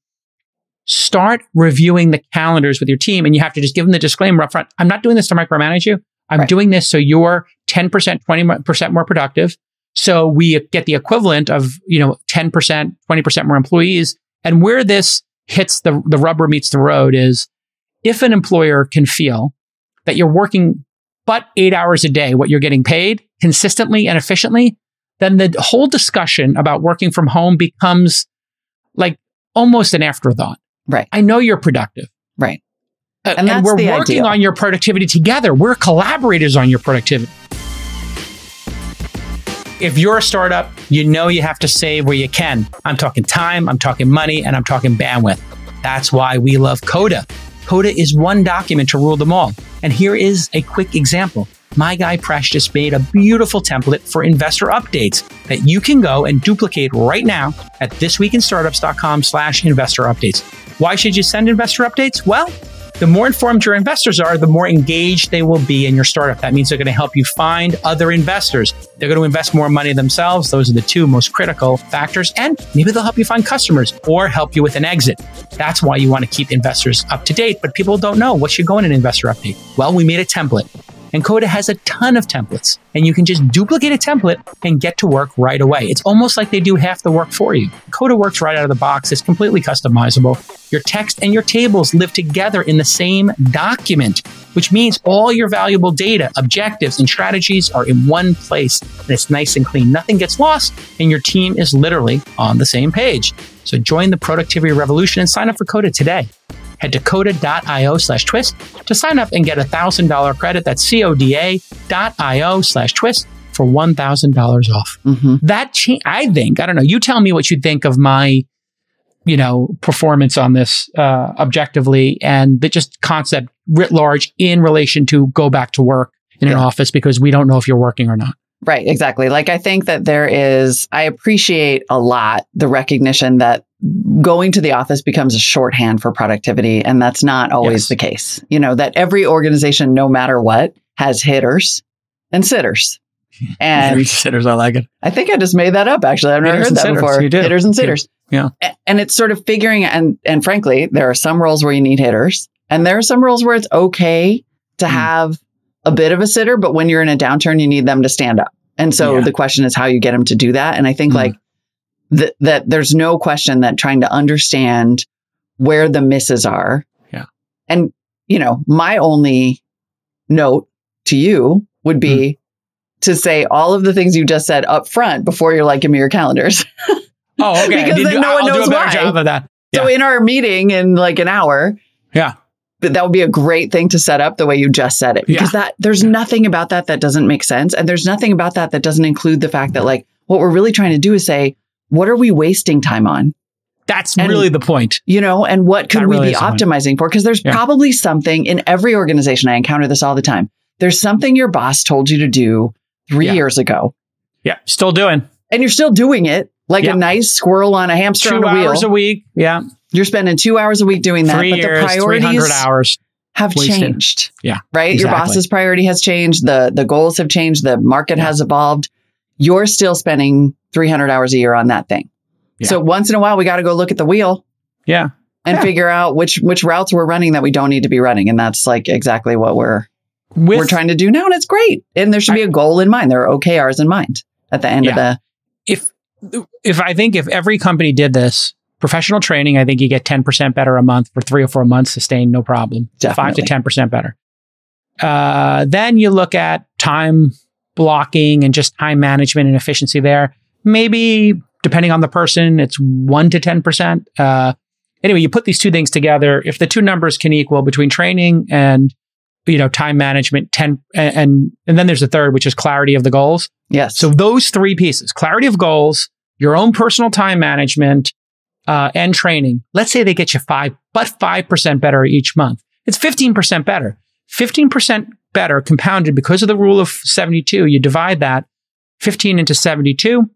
start reviewing the calendars with your team, and you have to just give them the disclaimer up front. I'm not doing this to micromanage you. I'm Right. doing this so you're 10%, 20% more productive. So we get the equivalent of, you know, 10%, 20% more employees. And where this hits the, the rubber meets the road is if an employer can feel that you're working but eight hours a day, what you're getting paid consistently and efficiently, then the whole discussion about working from home becomes like almost an afterthought. Right. I know you're productive. Right. Uh, And that's we're working ideal. on your productivity together. We're collaborators on your productivity. If you're a startup, you know you have to save where you can. I'm talking time, I'm talking money, and I'm talking bandwidth. That's why we love Coda. Coda is one document to rule them all. And here is a quick example. My guy Presh just made a beautiful template for investor updates that you can go and duplicate right now at thisweekinstartups.com slash investor updates. Why should you send investor updates? Well, The more informed your investors are, the more engaged they will be in your startup. That means they're going to help you find other investors. They're going to invest more money themselves. Those are the two most critical factors. And maybe they'll help you find customers or help you with an exit. That's why you want to keep investors up to date. But people don't know what should go in an investor update. Well, we made a template. And Coda has a ton of templates, and you can just duplicate a template and get to work right away. It's almost like they do half the work for you. Coda works right out of the box. It's completely customizable. Your text and your tables live together in the same document, which means all your valuable data, objectives, and strategies are in one place, and it's nice and clean. Nothing gets lost, and your team is literally on the same page. So join the productivity revolution and sign up for Coda today. Head to coda.io slash twist to sign up and get a $1,000 credit. That's coda.io slash twist for $1,000 off. hmm That, cha- I think, I don't know, you tell me what you think of my, you know, performance on this uh, objectively and the just concept writ large in relation to go back to work in an office because we don't know if you're working or not. Right, exactly. Like I think that there is, I appreciate a lot the recognition that going to the office becomes a shorthand for productivity. And that's not always Yes. the case. You know, that every organization, no matter what, has hitters and sitters. And sitters, I like it. I think I just made that up actually. I've never Hitters heard that sitters. before. You do. Hitters and sitters. yeah. And it's sort of figuring and and frankly, there are some roles where you need hitters and there are some roles where it's okay to Mm. have a bit of a sitter, but when you're in a downturn, you need them to stand up. And so Yeah. the question is how you get them to do that. And I think Mm. like th- that there's no question that trying to understand where the misses are. Yeah. And, you know, my only note to you would be Mm. to say all of the things you just said up front before you're like, give me your calendars. Oh, okay. Because then do- no one I'll knows do a better why. job of that. So in our meeting in like an hour, Yeah. that that would be a great thing to set up the way you just said it because that there's nothing about that that doesn't make sense and there's nothing about that that doesn't include the fact that like what we're really trying to do is say what are we wasting time on That's And- really the point. you know and what could we be is the point. optimizing for because there's Yeah. probably something in every organization i encounter this all the time there's something your boss told you to do 3 Yeah. years ago Yeah. Still doing and you're still doing it like Yeah. a nice squirrel on a hamster two on a wheel hours a week. Yeah. you're spending 2 hours a week doing that Three but years, the 300 priorities hours. have wasted. changed. Yeah, Right? Your boss's priority has changed. The the goals have changed. The market has evolved. You're still spending 300 hours a year on that thing. Yeah. So once in a while, we got to go look at the wheel Yeah. and Yeah. figure out which which routes we're running that we don't need to be running. And that's like exactly what we're With, we're trying to do now. And it's great. And there should be a goal in mind. There are OKRs in mind at the end of the if if I think if every company did this, professional training, I think you get 10% better a month for three or four months sustained, no problem. Five to 10% better. Uh, then you look at time blocking and just time management and efficiency there. Maybe depending on the person, it's one to 10%. Uh, anyway, you put these two things together. If the two numbers can equal between training and you know time management 10 and and, then there's a third which is clarity of the goals yes. so those three pieces, clarity of goals, your own personal time management, uh, and training. Let's say they get you five, but 5% better each month. It's 15% better. 15% better compounded because of the rule of 72. You divide that 15 into 72.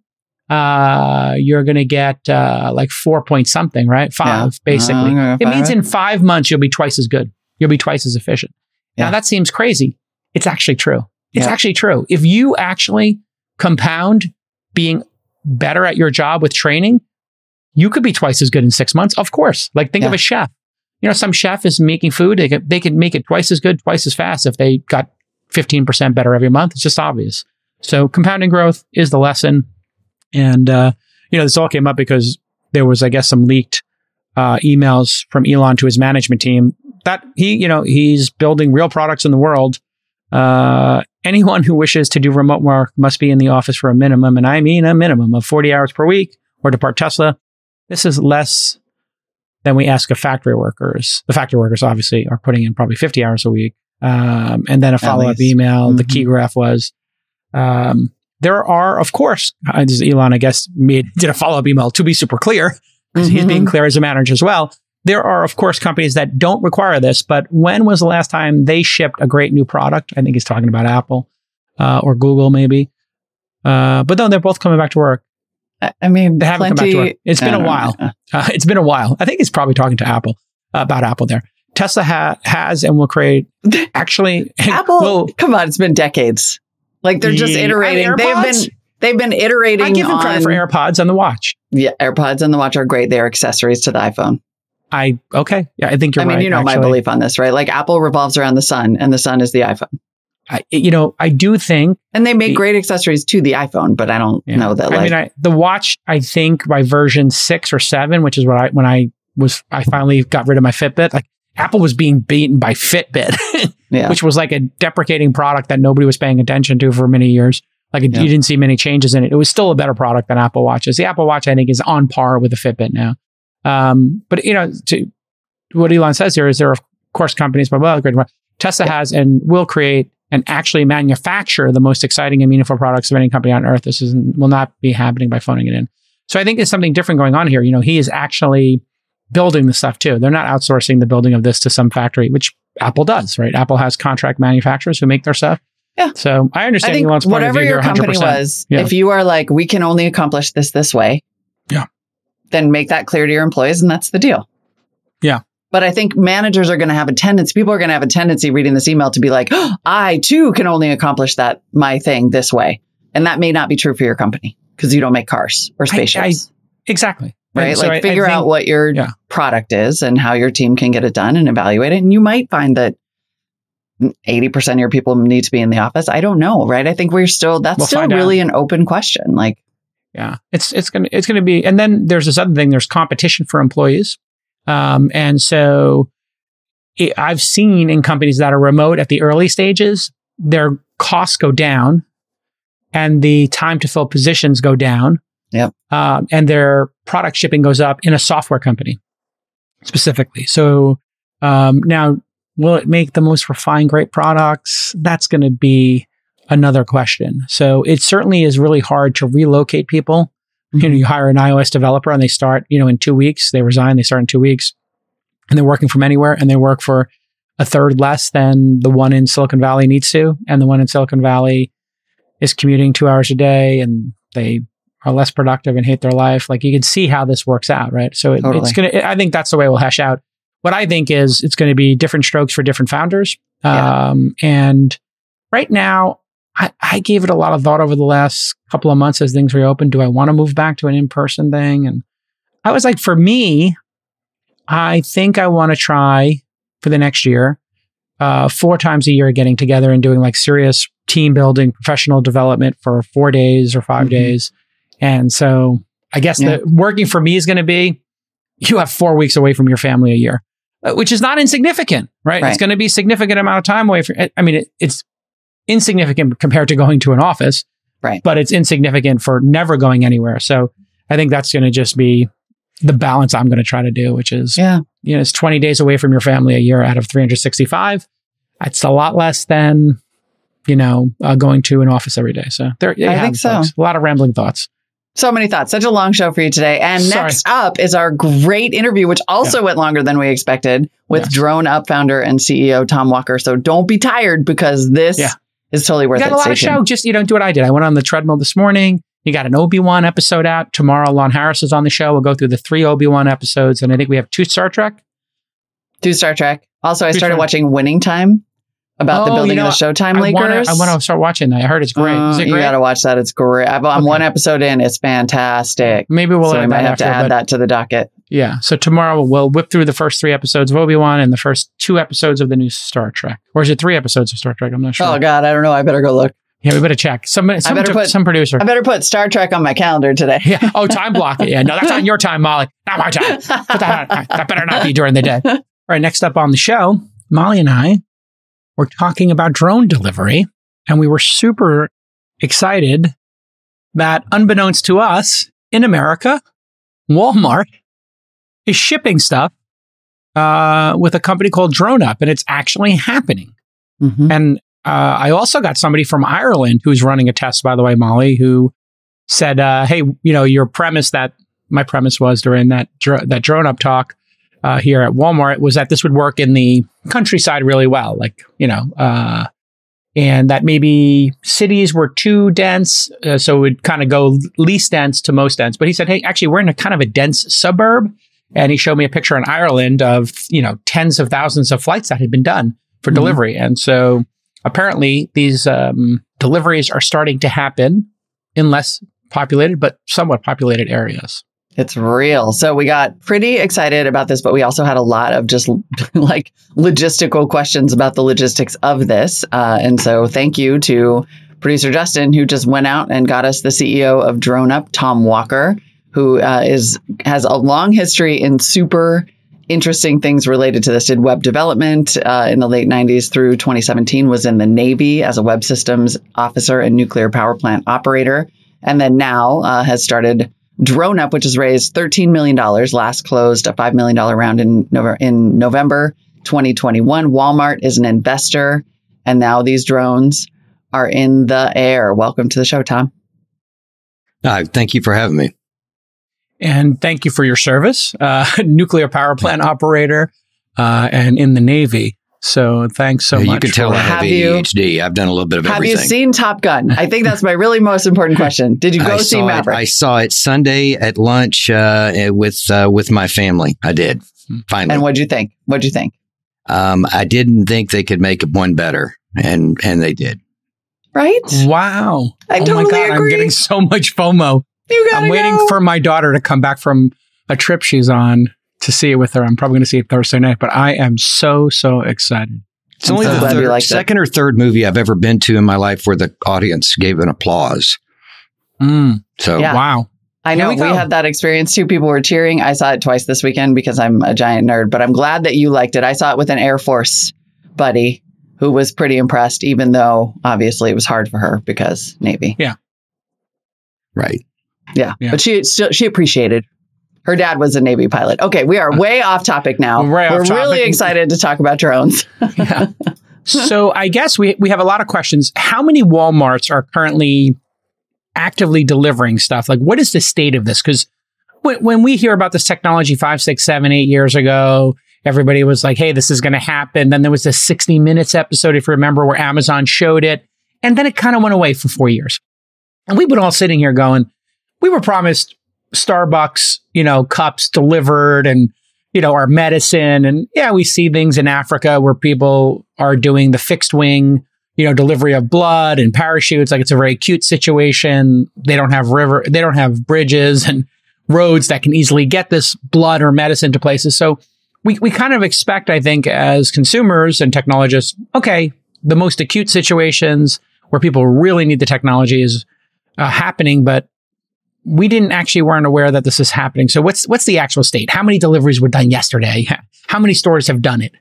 Uh, you're going to get, uh, like four point something, right? Five, Yeah. basically. Uh, it means in five months, you'll be twice as good. You'll be twice as efficient. Yeah. Now that seems crazy. It's actually true. It's Yeah. actually true. If you actually compound being better at your job with training, you could be twice as good in six months. Of course. Like think of a chef. You know, some chef is making food. They could, they could make it twice as good, twice as fast if they got 15% better every month. It's just obvious. So compounding growth is the lesson. And, uh, you know, this all came up because there was, I guess, some leaked, uh, emails from Elon to his management team that he, you know, he's building real products in the world. Uh, anyone who wishes to do remote work must be in the office for a minimum, and I mean a minimum of 40 hours per week or depart Tesla. This is less than we ask of factory workers. The factory workers obviously are putting in probably 50 hours a week. Um, and then a follow up email. The Mhm. key graph was, um, there are, of course, uh, Elon, I guess, made, did a follow up email to be super clear because he's Mhm. being clear as a manager as well. There are, of course, companies that don't require this, but when was the last time they shipped a great new product? I think he's talking about Apple uh, or Google, maybe. Uh, but no, they're both coming back to work. I- mean, They haven't come back to plenty- work. It's been a while. Uh, it's been a while. I think he's probably talking to Apple uh, about Apple there. Tesla ha- has and will create actually Apple, will come on, it's been decades. Like they're just iterating. And They've been they've been iterating I give them credit for AirPods on the watch. Yeah, AirPods and the watch are great. They're accessories to the iPhone. I okay, yeah, I think you're I mean, right. you know my belief on this, right? Like Apple revolves around the sun and the sun is the iPhone. I, you know, I do think And they make great accessories to the iPhone, but I don't Yeah. know that I mean, I, the watch, I think by version six or seven, which is what I, when I was, I finally got rid of my Fitbit, like Apple was being beaten by Fitbit, yeah. which was like a deprecating product that nobody was paying attention to for many years. Like it, Yeah. you didn't see many changes in it. It was still a better product than Apple Watches. The Apple Watch, I think, is on par with the Fitbit now. Um, but you know, to what Elon says here is there are of course companies, blah. blah great. Tesla has and will create and actually manufacture the most exciting and meaningful products of any company on earth. This is will not be happening by phoning it in. So I think there's something different going on here. You know, he is actually building the stuff too. They're not outsourcing the building of this to some factory, which Apple does, right? Apple has contract manufacturers who make their stuff. Yeah. So I I understand think Elon's point whatever your company 100%. was, Yeah. if you are like, we can only accomplish this this way, Yeah. then make that clear to your employees, and that's the deal. Yeah. But I think managers are going to have a tendency, people are going to have a tendency reading this email to be like, oh, I too can only accomplish that, my thing this way. And that may not be true for your company because you don't make cars or I- spaceships. Exactly. Right? And like I- I figure think- out what your Yeah. product is and how your team can get it done and evaluate it. And you might find that 80% of your people need to be in the office. I don't know, right? I think we're still, that's We'll still find out. really an open question. Like, Yeah, it's it's gonna it's gonna be, and then there's this other thing. There's competition for employees, um, and so it, I've seen in companies that are remote at the early stages, their costs go down, and the time to fill positions go down. Yep. um, and their product shipping goes up in a software company specifically. So um, now, will it make the most refined, great products? That's going to be another question. So it certainly is really hard to relocate people. You know, you hire an iOS developer and they start, you know, in two weeks, they resign, they start in two weeks and they're working from anywhere and they work for a third less than the one in Silicon Valley needs to. And the one in Silicon Valley is commuting two hours a day and they are less productive and hate their life. Like you can see how this works out, right? So it, Totally. it's going to, I think that's the way we'll hash out. What I think is it's going to be different strokes for different founders. Yeah. Um, and right now, I, I gave it a lot of thought over the last couple of months as things reopened. Do I want to move back to an in person thing? And I was like, for me, I think I want to try for the next year, uh, four times a year, getting together and doing like serious team building, professional development for four days or 5 Mhm. days. And so I guess Yeah. the working for me is going to be you have four weeks away from your family a year, uh, which is not insignificant, right? Right. It's going to be a significant amount of time away from, I mean, it, it's insignificant compared to going to an office, Right. but it's insignificant for never going anywhere. So I think that's going to just be the balance I'm going to try to do, which is, yeah. you know, it's 20 days away from your family a year out of 365. It's a lot less than, you know, uh, going to an office every day. So there, I have think so. folks. A lot of rambling thoughts. So many thoughts. Such a long show for you today. And Sorry. next up is our great interview, which also went longer than we expected with Yes. DroneUp founder and CEO Tom Walker. So don't be tired because this Yeah. is totally worth it. You got it. a lot Stay of tuned. show. Just, you know, do what I did. I went on the treadmill this morning. You got an Obi Wan episode out. Tomorrow, Lon Harris is on the show. We'll go through the three Obi Wan episodes. And I think we have two Star Trek. Do Star Trek. Also, I started Star- watching Winning Time about the Oh, building you know, of the Showtime Lakers. I want to start watching that. I heard it's great. Uh, is it You got to watch that. It's great. I've, I'm Okay. one episode in. It's fantastic. Maybe we'll so we might have to add that to the docket. Yeah. So tomorrow we'll whip through the first three episodes of Obi Wan and the first two episodes of the new Star Trek. Or is it three episodes of Star Trek? I'm not sure. Oh God, I don't know. I better go look. Yeah, we better check. Some, some, better put- some producer. I better put Star Trek on my calendar today. yeah. Oh, time block it. Yeah. No, that's on your time, Molly. Not my time. Put that, that better not be during the day. All right. Next up on the show, Molly and I were talking about drone delivery, and we were super excited that, unbeknownst to us in America, Walmart is shipping stuff uh, with a company called DroneUp, and it's actually happening. Mhm. And uh, I also got somebody from Ireland who's running a test, by the way, Molly, who said, uh, "Hey, you know, your premise that my premise was during that dr- that DroneUp talk uh, here at Walmart was that this would work in the countryside really well, like you know, uh, and that maybe cities were too dense, uh, so it would kind of go least dense to most dense. But he said, "Hey, actually, we're in a kind of a dense suburb." And he showed me a picture in Ireland of, you know, tens of thousands of flights that had been done for Mhm. delivery. And so apparently these um, deliveries are starting to happen in less populated, but somewhat populated areas. It's real. So we got pretty excited about this, but we also had a lot of just like logistical questions about the logistics of this. Uh, and so thank you to producer Justin, who just went out and got us the CEO of DroneUp, Tom Walker, who uh, is has a long history in super interesting things related to this. Did web development uh, in the late 90s through 2017, was in the Navy as a web systems officer and nuclear power plant operator. And then now uh, has started DroneUp, which has raised $13 million, last closed a $5 million round in, Nov- in November 2021. Walmart is an investor, and now these drones are in the air. Welcome to the show, Tom. Uh, thank you for having me. And thank you for your service, uh, nuclear power plant operator, uh, and in the Navy. So thanks so you much. can tell for- I have Have you- ADHD. I've done a little bit of Have everything. Have you seen Top Gun? I think that's my really most important question. Did you go I see saw it, Maverick? I saw it Sunday at lunch uh, with uh, with my family. I did finally. and what'd you think? What'd you think? um, I didn't think they could make one better, and and they did. Right? Wow. I oh totally my God, I'm getting so much FOMO. You gotta I'm waiting go. for my daughter to come back from a trip she's on to see it with her. I'm probably going to see it Thursday night, but I am so, so excited. It's I'm only so the third, liked it. second or third movie I've ever been to in my life where the audience gave an applause. Mm, So Yeah. Wow. I know we we, had that experience too. People were cheering. I saw it twice this weekend because I'm a giant nerd, but I'm glad that you liked it. I saw it with an Air Force buddy who was pretty impressed, even though obviously it was hard for her because Navy. Yeah. Right. Yeah, Yeah. but she still she appreciated. Her dad was a Navy pilot. Okay, we are way off topic now. We're way We're really excited to talk about drones. Yeah. so I guess we, we have a lot of questions. How many Walmarts are currently actively delivering stuff? Like, what is the state of this? Because when, when we hear about this technology five, six, seven, eight years ago, everybody was like, hey, this is going to happen. Then there was this 60 Minutes episode, if you remember, where Amazon showed it. And then it kind of went away for four years. And we've been all sitting here going, we were promised Starbucks, you know, cups delivered and, you know, our medicine. And yeah, we see things in Africa where people are doing the fixed wing, you know, delivery of blood and parachutes. Like it's a very acute situation. They don't have river, they don't have bridges and roads that can easily get this blood or medicine to places. So we, we kind of expect, I think, as consumers and technologists, okay, the most acute situations where people really need the technology is uh, happening, but we didn't actually weren't aware that this is happening. So what's what's the actual state? How many deliveries were done yesterday? How many stores have done it?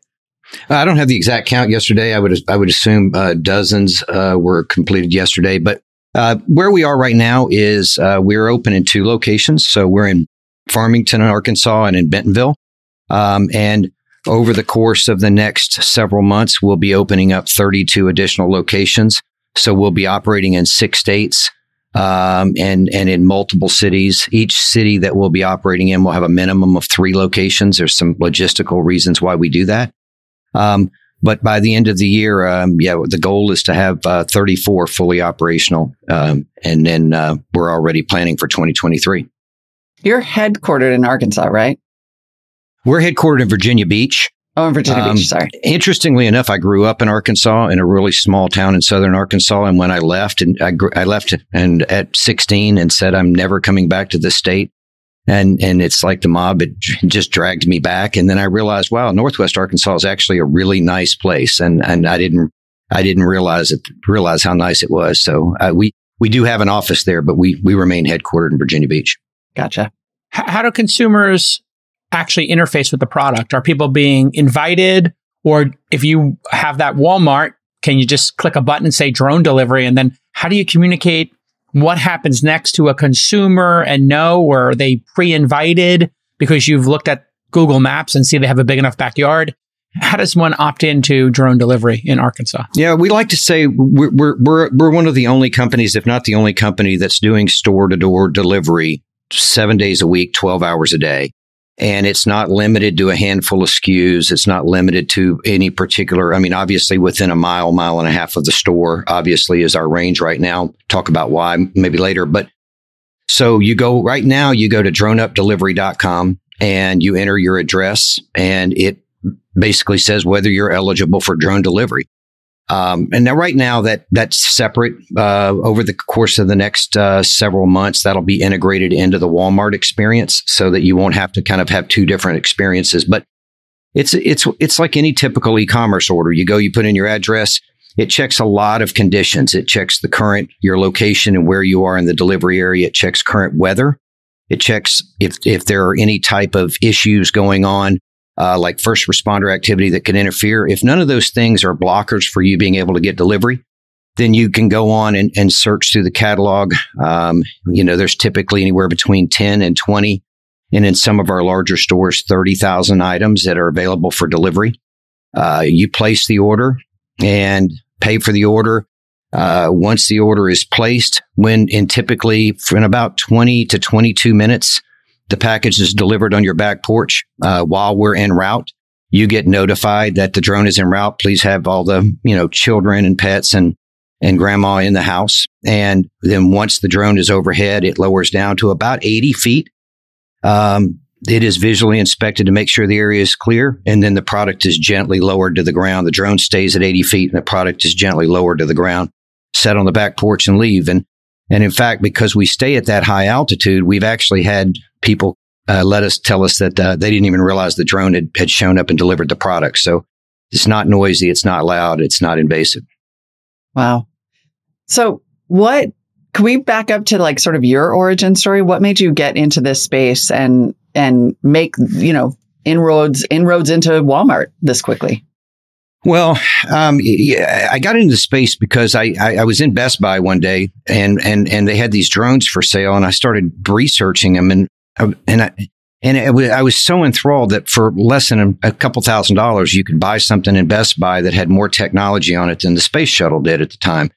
I don't have the exact count yesterday. I would I would assume uh, dozens uh, were completed yesterday. But uh, where we are right now is uh, we're open in two locations. So we're in Farmington, Arkansas, and in Bentonville. Um, and over the course of the next several months, we'll be opening up 32 additional locations. So we'll be operating in six states um, and and in multiple cities. Each city that we'll be operating in will have a minimum of three locations. There's some logistical reasons why we do that. Um, but by the end of the year, um, yeah, the goal is to have uh, 34 fully operational, um, and then uh, we're already planning for 2023. You're headquartered in Arkansas, right? We're headquartered in Virginia Beach. Oh, in Virginia Um, Beach. Sorry. Interestingly enough, I grew up in Arkansas in a really small town in southern Arkansas, and when I left, and I, gr- I left and at 16 and said I'm never coming back to this state. And and it's like the mob it just dragged me back, and then I realized, wow, Northwest Arkansas is actually a really nice place, and and I didn't I didn't realize it realize how nice it was. So uh, we we do have an office there, but we we remain headquartered in Virginia Beach. Gotcha. H- how do consumers actually interface with the product? Are people being invited, or if you have that Walmart, can you just click a button and say drone delivery, and then how do you communicate? What happens next to a consumer and know, or are they pre-invited because you've looked at Google Maps and see they have a big enough backyard? How does one opt into drone delivery in Arkansas? Yeah, we like to say we're, we're, we're, we're one of the only companies, if not the only company, that's doing store to door delivery seven days a week, 12 hours a day. And it's not limited to a handful of SKUs. It's not limited to any particular, I mean, obviously within a mile, mile and a half of the store, obviously is our range right now. Talk about why maybe later. But so you go right now, you go to droneupdelivery.com and you enter your address and it basically says whether you're eligible for drone delivery. Um, and now, right now, that that's separate. Uh, over the course of the next uh, several months, that'll be integrated into the Walmart experience, so that you won't have to kind of have two different experiences. But it's it's it's like any typical e-commerce order. You go, you put in your address. It checks a lot of conditions. It checks the current your location and where you are in the delivery area. It checks current weather. It checks if if there are any type of issues going on uh, like first responder activity that can interfere. If none of those things are blockers for you being able to get delivery, then you can go on and, and search through the catalog. Um, you know, there's typically anywhere between 10 and 20, and in some of our larger stores, 30,000 items that are available for delivery. Uh, you place the order and pay for the order. Uh, once the order is placed, when in typically in about 20 to 22 minutes, the package is delivered on your back porch uh, while we're en route. You get notified that the drone is en route. Please have all the you know children and pets and and grandma in the house. And then once the drone is overhead, it lowers down to about 80 feet. Um, it is visually inspected to make sure the area is clear, and then the product is gently lowered to the ground. The drone stays at 80 feet, and the product is gently lowered to the ground, set on the back porch, and leave. And and in fact, because we stay at that high altitude, we've actually had people uh, let us tell us that uh, they didn't even realize the drone had, had shown up and delivered the product. So it's not noisy, it's not loud, it's not invasive. Wow. So what can we back up to like sort of your origin story? What made you get into this space and and make you know inroads inroads into Walmart this quickly? Well, um, yeah, I got into space because I, I, I, was in Best Buy one day and, and, and they had these drones for sale and I started researching them and, uh, and I, and I was so enthralled that for less than a, a couple thousand dollars, you could buy something in Best Buy that had more technology on it than the space shuttle did at the time.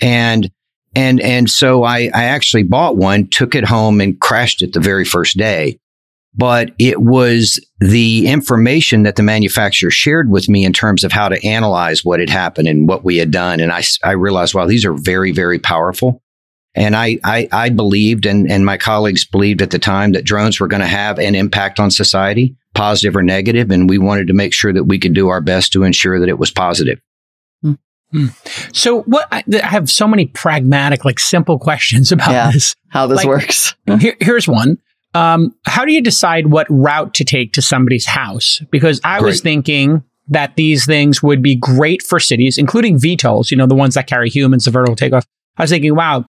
And, and, and so I, I actually bought one, took it home and crashed it the very first day but it was the information that the manufacturer shared with me in terms of how to analyze what had happened and what we had done. And I, I realized, wow, these are very, very powerful. And I, I, I believed and, and my colleagues believed at the time that drones were going to have an impact on society, positive or negative, And we wanted to make sure that we could do our best to ensure that it was positive. Hmm. So what I, I, have so many pragmatic, like simple questions about yeah, this. How this like, works. here, here's one. Um, how do you decide what route to take to somebody's house? Because I great. was thinking that these things would be great for cities, including VTOLs, you know, the ones that carry humans, the vertical takeoff. I was thinking, wow,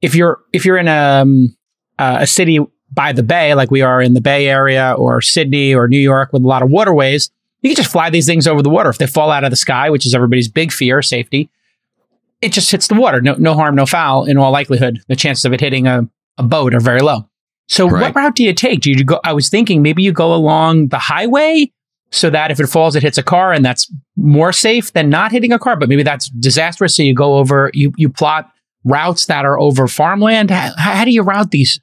if you're, if you're in a, um, uh, a city by the bay, like we are in the Bay Area or Sydney or New York with a lot of waterways, you can just fly these things over the water. If they fall out of the sky, which is everybody's big fear, safety, it just hits the water. No, no harm, no foul. In all likelihood, the chances of it hitting a, a boat are very low. So right. what route do you take? Do you go? I was thinking maybe you go along the highway so that if it falls, it hits a car, and that's more safe than not hitting a car. But maybe that's disastrous. So you go over. You you plot routes that are over farmland. How, how do you route these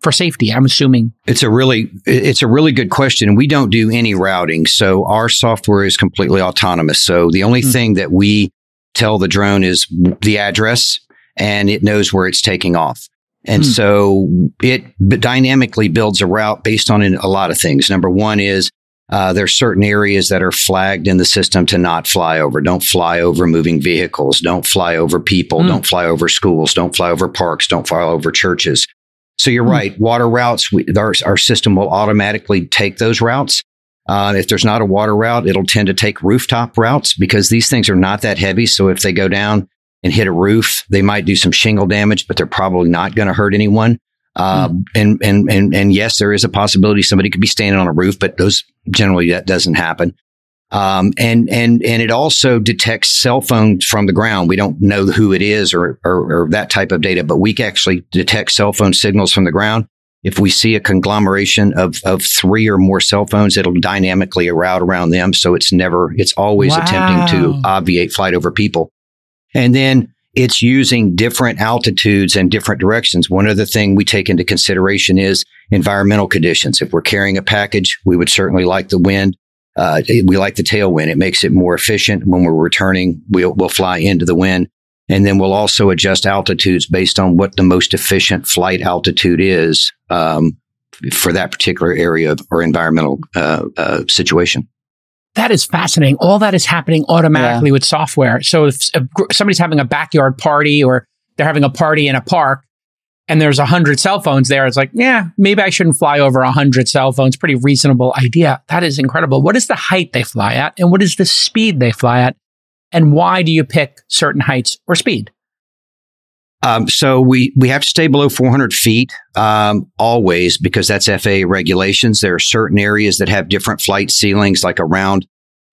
for safety? I'm assuming it's a really it's a really good question. We don't do any routing, so our software is completely autonomous. So the only mm-hmm. thing that we tell the drone is the address, and it knows where it's taking off. And hmm. so it dynamically builds a route based on a lot of things. Number one is uh, there's certain areas that are flagged in the system to not fly over. Don't fly over moving vehicles. Don't fly over people. Hmm. Don't fly over schools. Don't fly over parks. Don't fly over churches. So you're hmm. right. Water routes, we, our, our system will automatically take those routes. Uh, if there's not a water route, it'll tend to take rooftop routes because these things are not that heavy. So if they go down and hit a roof. They might do some shingle damage, but they're probably not going to hurt anyone. Uh, mm. and, and, and, and yes, there is a possibility somebody could be standing on a roof, but those generally that doesn't happen. Um, and, and, and it also detects cell phones from the ground. We don't know who it is or, or, or that type of data, but we can actually detect cell phone signals from the ground. If we see a conglomeration of, of three or more cell phones, it'll dynamically route around them. So it's never, it's always wow. attempting to obviate flight over people. And then it's using different altitudes and different directions. One other thing we take into consideration is environmental conditions. If we're carrying a package, we would certainly like the wind. Uh, we like the tailwind. It makes it more efficient. When we're returning, we'll, we'll fly into the wind. And then we'll also adjust altitudes based on what the most efficient flight altitude is um, for that particular area or environmental uh, uh, situation. That is fascinating. All that is happening automatically yeah. with software. So if, if somebody's having a backyard party or they're having a party in a park and there's a hundred cell phones there, it's like, yeah, maybe I shouldn't fly over a hundred cell phones. Pretty reasonable idea. That is incredible. What is the height they fly at and what is the speed they fly at? And why do you pick certain heights or speed? Um, so we we have to stay below 400 feet um, always because that's FAA regulations. There are certain areas that have different flight ceilings, like around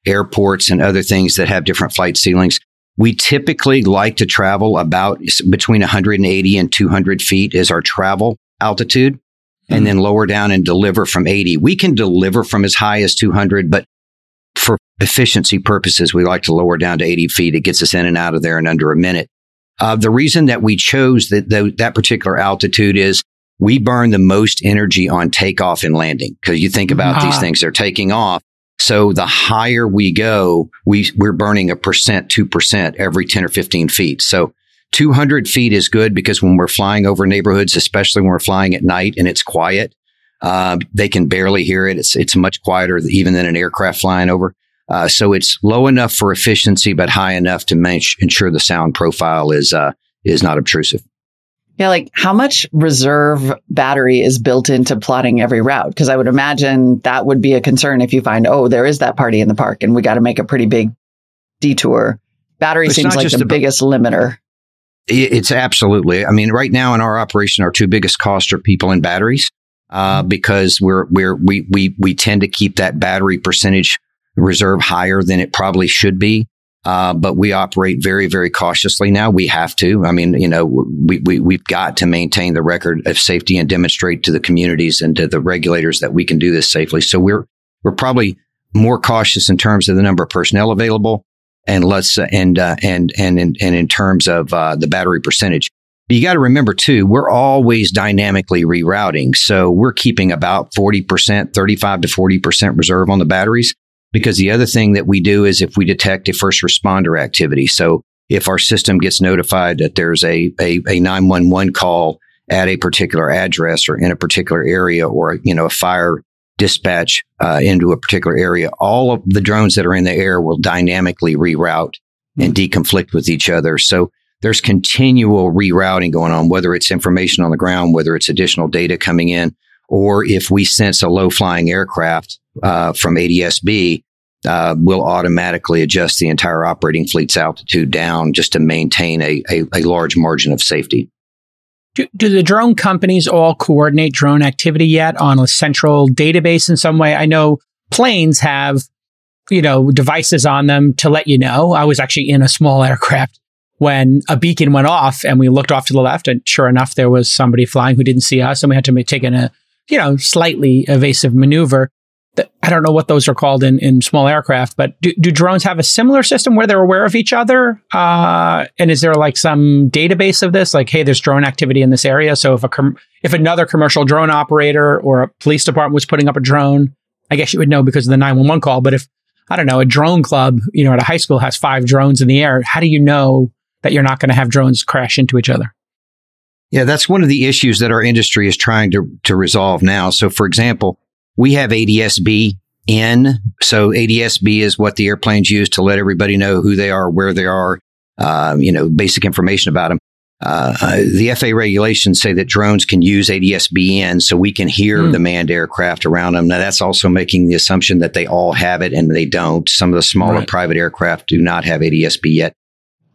airports and other things that have different flight ceilings. We typically like to travel about between 180 and 200 feet is our travel altitude, mm-hmm. and then lower down and deliver from 80. We can deliver from as high as 200, but for efficiency purposes, we like to lower down to 80 feet. It gets us in and out of there in under a minute. Uh, the reason that we chose that, that particular altitude is we burn the most energy on takeoff and landing because you think about these ah. things, they're taking off. So the higher we go, we, we're burning a percent, 2% every 10 or 15 feet. So 200 feet is good because when we're flying over neighborhoods, especially when we're flying at night and it's quiet, uh, they can barely hear it. It's, it's much quieter even than an aircraft flying over. Uh, so it's low enough for efficiency, but high enough to ensure the sound profile is uh, is not obtrusive. Yeah, like how much reserve battery is built into plotting every route? Because I would imagine that would be a concern if you find, oh, there is that party in the park and we got to make a pretty big detour. Battery it's seems like the biggest limiter. It's absolutely. I mean, right now in our operation, our two biggest costs are people and batteries, uh, mm-hmm. because we're we're we we we tend to keep that battery percentage reserve higher than it probably should be. Uh, but we operate very, very cautiously now. We have to. I mean, you know, we, we, we've got to maintain the record of safety and demonstrate to the communities and to the regulators that we can do this safely. So we're, we're probably more cautious in terms of the number of personnel available and let's, uh, and, uh, and, and, and, and in terms of, uh, the battery percentage. But you got to remember too, we're always dynamically rerouting. So we're keeping about 40%, 35 to 40% reserve on the batteries. Because the other thing that we do is if we detect a first responder activity. So if our system gets notified that there's a, a, a 911 call at a particular address or in a particular area or, you know, a fire dispatch uh, into a particular area, all of the drones that are in the air will dynamically reroute and deconflict with each other. So there's continual rerouting going on, whether it's information on the ground, whether it's additional data coming in, or if we sense a low flying aircraft uh, from ADSB, uh, will automatically adjust the entire operating fleet's altitude down just to maintain a, a, a large margin of safety. Do, do, the drone companies all coordinate drone activity yet on a central database in some way? I know planes have, you know, devices on them to let you know. I was actually in a small aircraft when a beacon went off and we looked off to the left and sure enough, there was somebody flying who didn't see us and we had to take in a, you know, slightly evasive maneuver. I don't know what those are called in, in small aircraft, but do, do drones have a similar system where they're aware of each other? Uh, and is there like some database of this? Like, hey, there's drone activity in this area. So if a com- if another commercial drone operator or a police department was putting up a drone, I guess you would know because of the 911 call. But if, I don't know, a drone club, you know, at a high school has five drones in the air, how do you know that you're not going to have drones crash into each other? Yeah, that's one of the issues that our industry is trying to, to resolve now. So, for example, we have ADSB in. So ADSB is what the airplanes use to let everybody know who they are, where they are, uh, you know, basic information about them. Uh, uh, the FAA regulations say that drones can use ADS-B in so we can hear mm. the manned aircraft around them. Now, that's also making the assumption that they all have it and they don't. Some of the smaller right. private aircraft do not have ADS-B yet.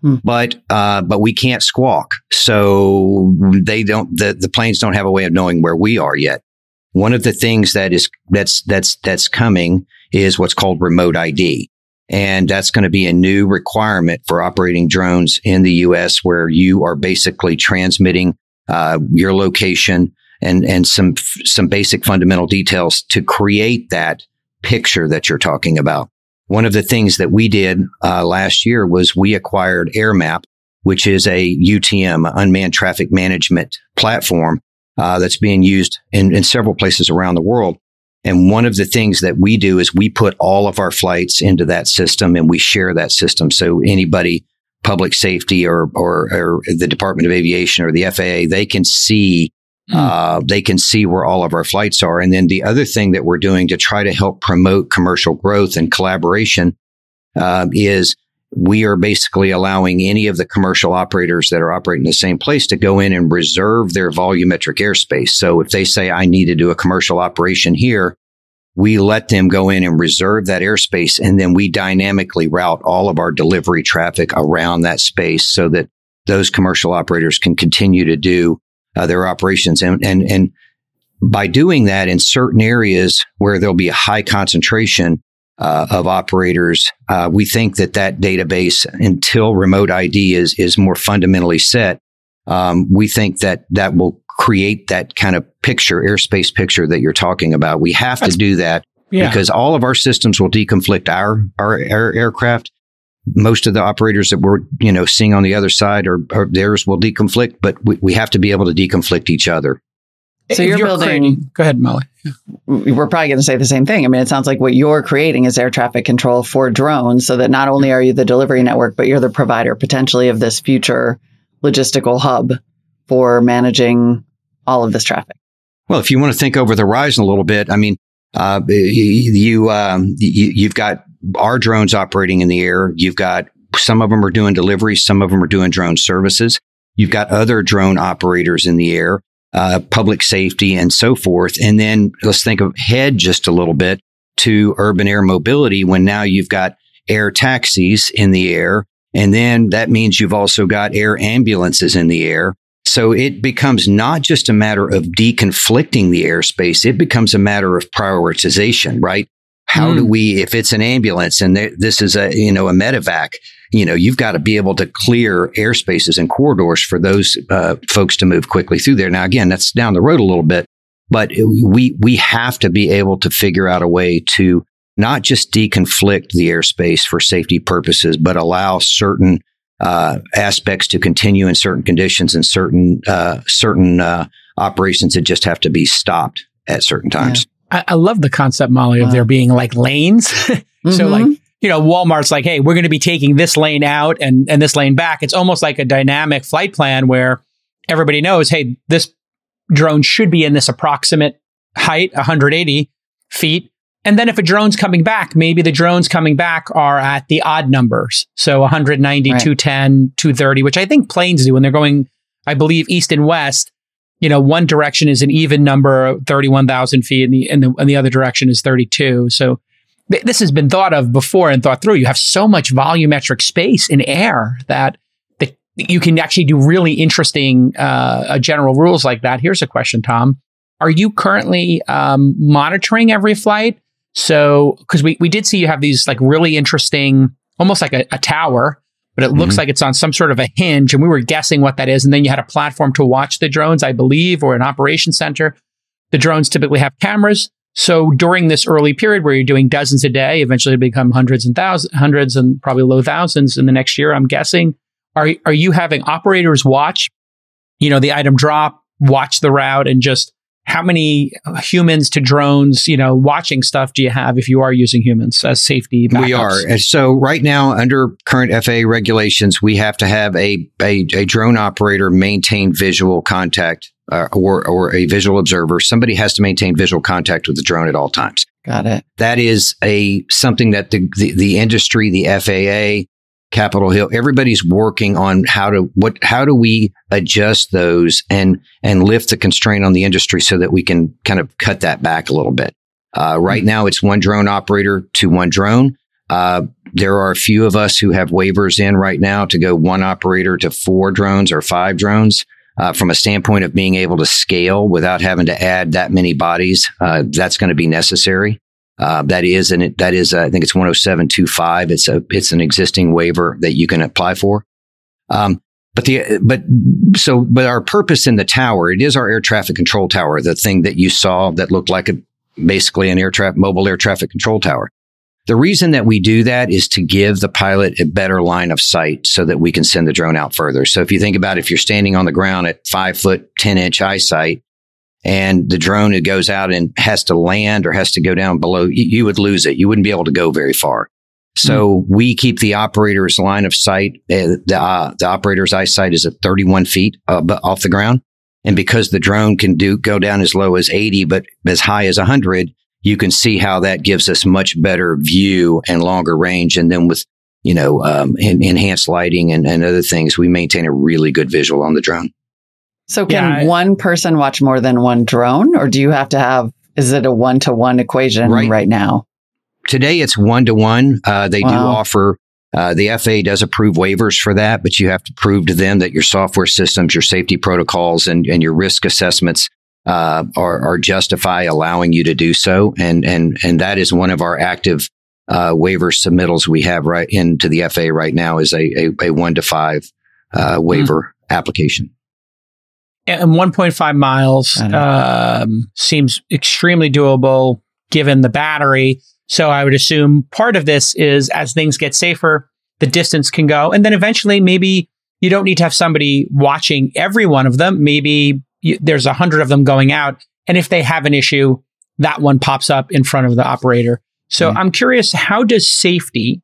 Hmm. But uh, but we can't squawk, so they don't. The, the planes don't have a way of knowing where we are yet. One of the things that is that's that's that's coming is what's called remote ID. And that's going to be a new requirement for operating drones in the US where you are basically transmitting uh, your location and, and some, some basic fundamental details to create that picture that you're talking about. One of the things that we did uh, last year was we acquired AirMap, which is a UTM, unmanned traffic management platform uh, that's being used in, in several places around the world. And one of the things that we do is we put all of our flights into that system and we share that system. So anybody, public safety or, or, or the Department of Aviation or the FAA, they can see Mm. Uh, they can see where all of our flights are. And then the other thing that we're doing to try to help promote commercial growth and collaboration uh, is we are basically allowing any of the commercial operators that are operating the same place to go in and reserve their volumetric airspace. So if they say, I need to do a commercial operation here, we let them go in and reserve that airspace. And then we dynamically route all of our delivery traffic around that space so that those commercial operators can continue to do uh, their operations. And, and, and by doing that in certain areas where there'll be a high concentration uh, of operators, uh, we think that that database, until remote ID is is more fundamentally set, um, we think that that will create that kind of picture, airspace picture that you're talking about. We have That's, to do that yeah. because all of our systems will deconflict our, our, our aircraft. Most of the operators that we're, you know, seeing on the other side or, theirs will deconflict, but we, we have to be able to deconflict each other. So you're, you're, building. Creating, go ahead, Molly. We're probably going to say the same thing. I mean, it sounds like what you're creating is air traffic control for drones, so that not only are you the delivery network, but you're the provider potentially of this future logistical hub for managing all of this traffic. Well, if you want to think over the horizon a little bit, I mean, uh, you, um, you you've got our drones operating in the air. You've got some of them are doing deliveries, some of them are doing drone services. You've got other drone operators in the air, uh, public safety, and so forth. And then let's think of head just a little bit to urban air mobility when now you've got air taxis in the air. And then that means you've also got air ambulances in the air. So it becomes not just a matter of deconflicting the airspace. It becomes a matter of prioritization, right? How mm. do hmm. we, if it's an ambulance and this is a, you know, a medevac, you know, you've got to be able to clear airspaces and corridors for those uh, folks to move quickly through there. Now, again, that's down the road a little bit, but we, we have to be able to figure out a way to not just deconflict the airspace for safety purposes, but allow certain uh, aspects to continue in certain conditions and certain uh, certain uh, operations that just have to be stopped at certain times. I, I, love the concept, Molly, of there being like lanes. mm-hmm. So like you know, Walmart's like, hey, we're going to be taking this lane out and and this lane back. It's almost like a dynamic flight plan where everybody knows, hey, this drone should be in this approximate height, 180 feet. And then if a drone's coming back, maybe the drones coming back are at the odd numbers. So 190, right. 210, 230, which I think planes do when they're going, I believe, east and west. You know, one direction is an even number, 31,000 feet, and the, and the, and the other direction is 32. So th- this has been thought of before and thought through. You have so much volumetric space in air that the, you can actually do really interesting uh, general rules like that. Here's a question, Tom. Are you currently um, monitoring every flight? So, because we, we did see you have these like really interesting, almost like a, a tower, but it looks mm-hmm. like it's on some sort of a hinge. And we were guessing what that is. And then you had a platform to watch the drones, I believe, or an operation center. The drones typically have cameras. So during this early period where you're doing dozens a day, eventually become hundreds and thousands, hundreds and probably low thousands in the next year, I'm guessing. Are, are you having operators watch, you know, the item drop, watch the route and just how many humans to drones, you know, watching stuff do you have if you are using humans as safety? Backups? We are. And so right now, under current FAA regulations, we have to have a, a, a drone operator maintain visual contact uh, or, or a visual observer. Somebody has to maintain visual contact with the drone at all times. Got it. That is a something that the, the, the industry, the FAA, Capitol Hill. Everybody's working on how to what how do we adjust those and and lift the constraint on the industry so that we can kind of cut that back a little bit. Uh, right now, it's one drone operator to one drone. Uh, there are a few of us who have waivers in right now to go one operator to four drones or five drones. Uh, from a standpoint of being able to scale without having to add that many bodies, uh, that's going to be necessary. Uh, that is, and it, that is, uh, I think it's 10725. It's a, it's an existing waiver that you can apply for. Um, but the, but so, but our purpose in the tower, it is our air traffic control tower, the thing that you saw that looked like a, basically an air traffic, mobile air traffic control tower. The reason that we do that is to give the pilot a better line of sight so that we can send the drone out further. So if you think about if you're standing on the ground at five foot, 10 inch eyesight, and the drone it goes out and has to land or has to go down below, you, you would lose it. You wouldn't be able to go very far. So mm-hmm. we keep the operator's line of sight. Uh, the, uh, the operator's eyesight is at 31 feet uh, off the ground. And because the drone can do go down as low as 80, but as high as 100, you can see how that gives us much better view and longer range. And then with, you know, um, enhanced lighting and, and other things, we maintain a really good visual on the drone. So can yeah, I, one person watch more than one drone or do you have to have, is it a one to one equation right, right now? Today it's one to one. Uh, they wow. do offer uh, the FAA does approve waivers for that, but you have to prove to them that your software systems, your safety protocols, and, and your risk assessments uh, are, are, justify allowing you to do so. And and and that is one of our active uh, waiver submittals we have right into the FAA right now is a a, a one to five uh, waiver mm. application. And 1.5 miles um, seems extremely doable given the battery. So I would assume part of this is as things get safer, the distance can go. And then eventually, maybe you don't need to have somebody watching every one of them. Maybe you, there's a hundred of them going out. And if they have an issue, that one pops up in front of the operator. So mm-hmm. I'm curious, how does safety,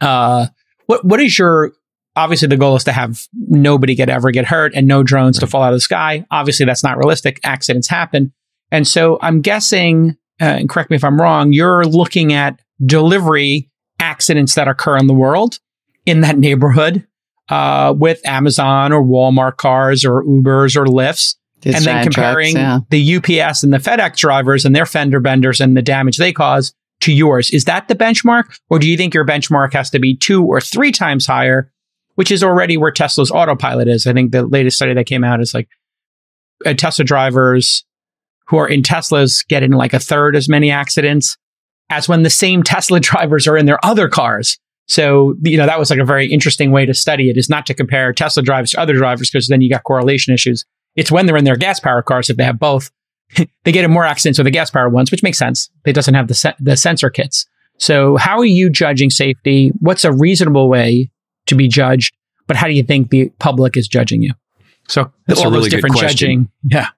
uh, what, what is your, obviously the goal is to have nobody get ever get hurt and no drones right. to fall out of the sky. Obviously that's not realistic. Accidents happen. And so I'm guessing uh, and correct me if I'm wrong, you're looking at delivery accidents that occur in the world in that neighborhood uh, with Amazon or Walmart cars or Ubers or Lyfts. And then comparing trucks, yeah. the UPS and the FedEx drivers and their fender benders and the damage they cause to yours. Is that the benchmark? Or do you think your benchmark has to be two or three times higher, which is already where Tesla's autopilot is? I think the latest study that came out is like uh, Tesla drivers who are in Teslas get in like a third as many accidents as when the same Tesla drivers are in their other cars. So, you know, that was like a very interesting way to study it is not to compare Tesla drivers to other drivers because then you got correlation issues. It's when they're in their gas powered cars, if they have both, they get in more accidents with the gas powered ones, which makes sense. It doesn't have the, se- the sensor kits. So how are you judging safety? What's a reasonable way to be judged? But how do you think the public is judging you? So That's all really those different judging. Yeah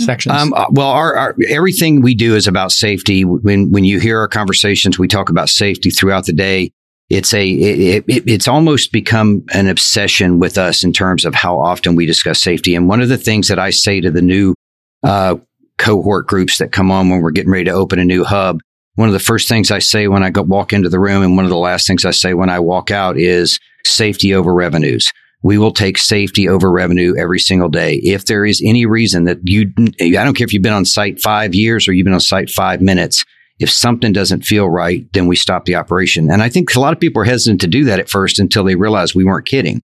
sections? Um, uh, well, our, our, everything we do is about safety. When when you hear our conversations, we talk about safety throughout the day. It's a it, it, it's almost become an obsession with us in terms of how often we discuss safety. And one of the things that I say to the new uh, cohort groups that come on when we're getting ready to open a new hub, one of the first things I say when I go walk into the room, and one of the last things I say when I walk out is safety over revenues we will take safety over revenue every single day. If there is any reason that you, I don't care if you've been on site five years or you've been on site five minutes, if something doesn't feel right, then we stop the operation. And I think a lot of people are hesitant to do that at first until they realize we weren't kidding.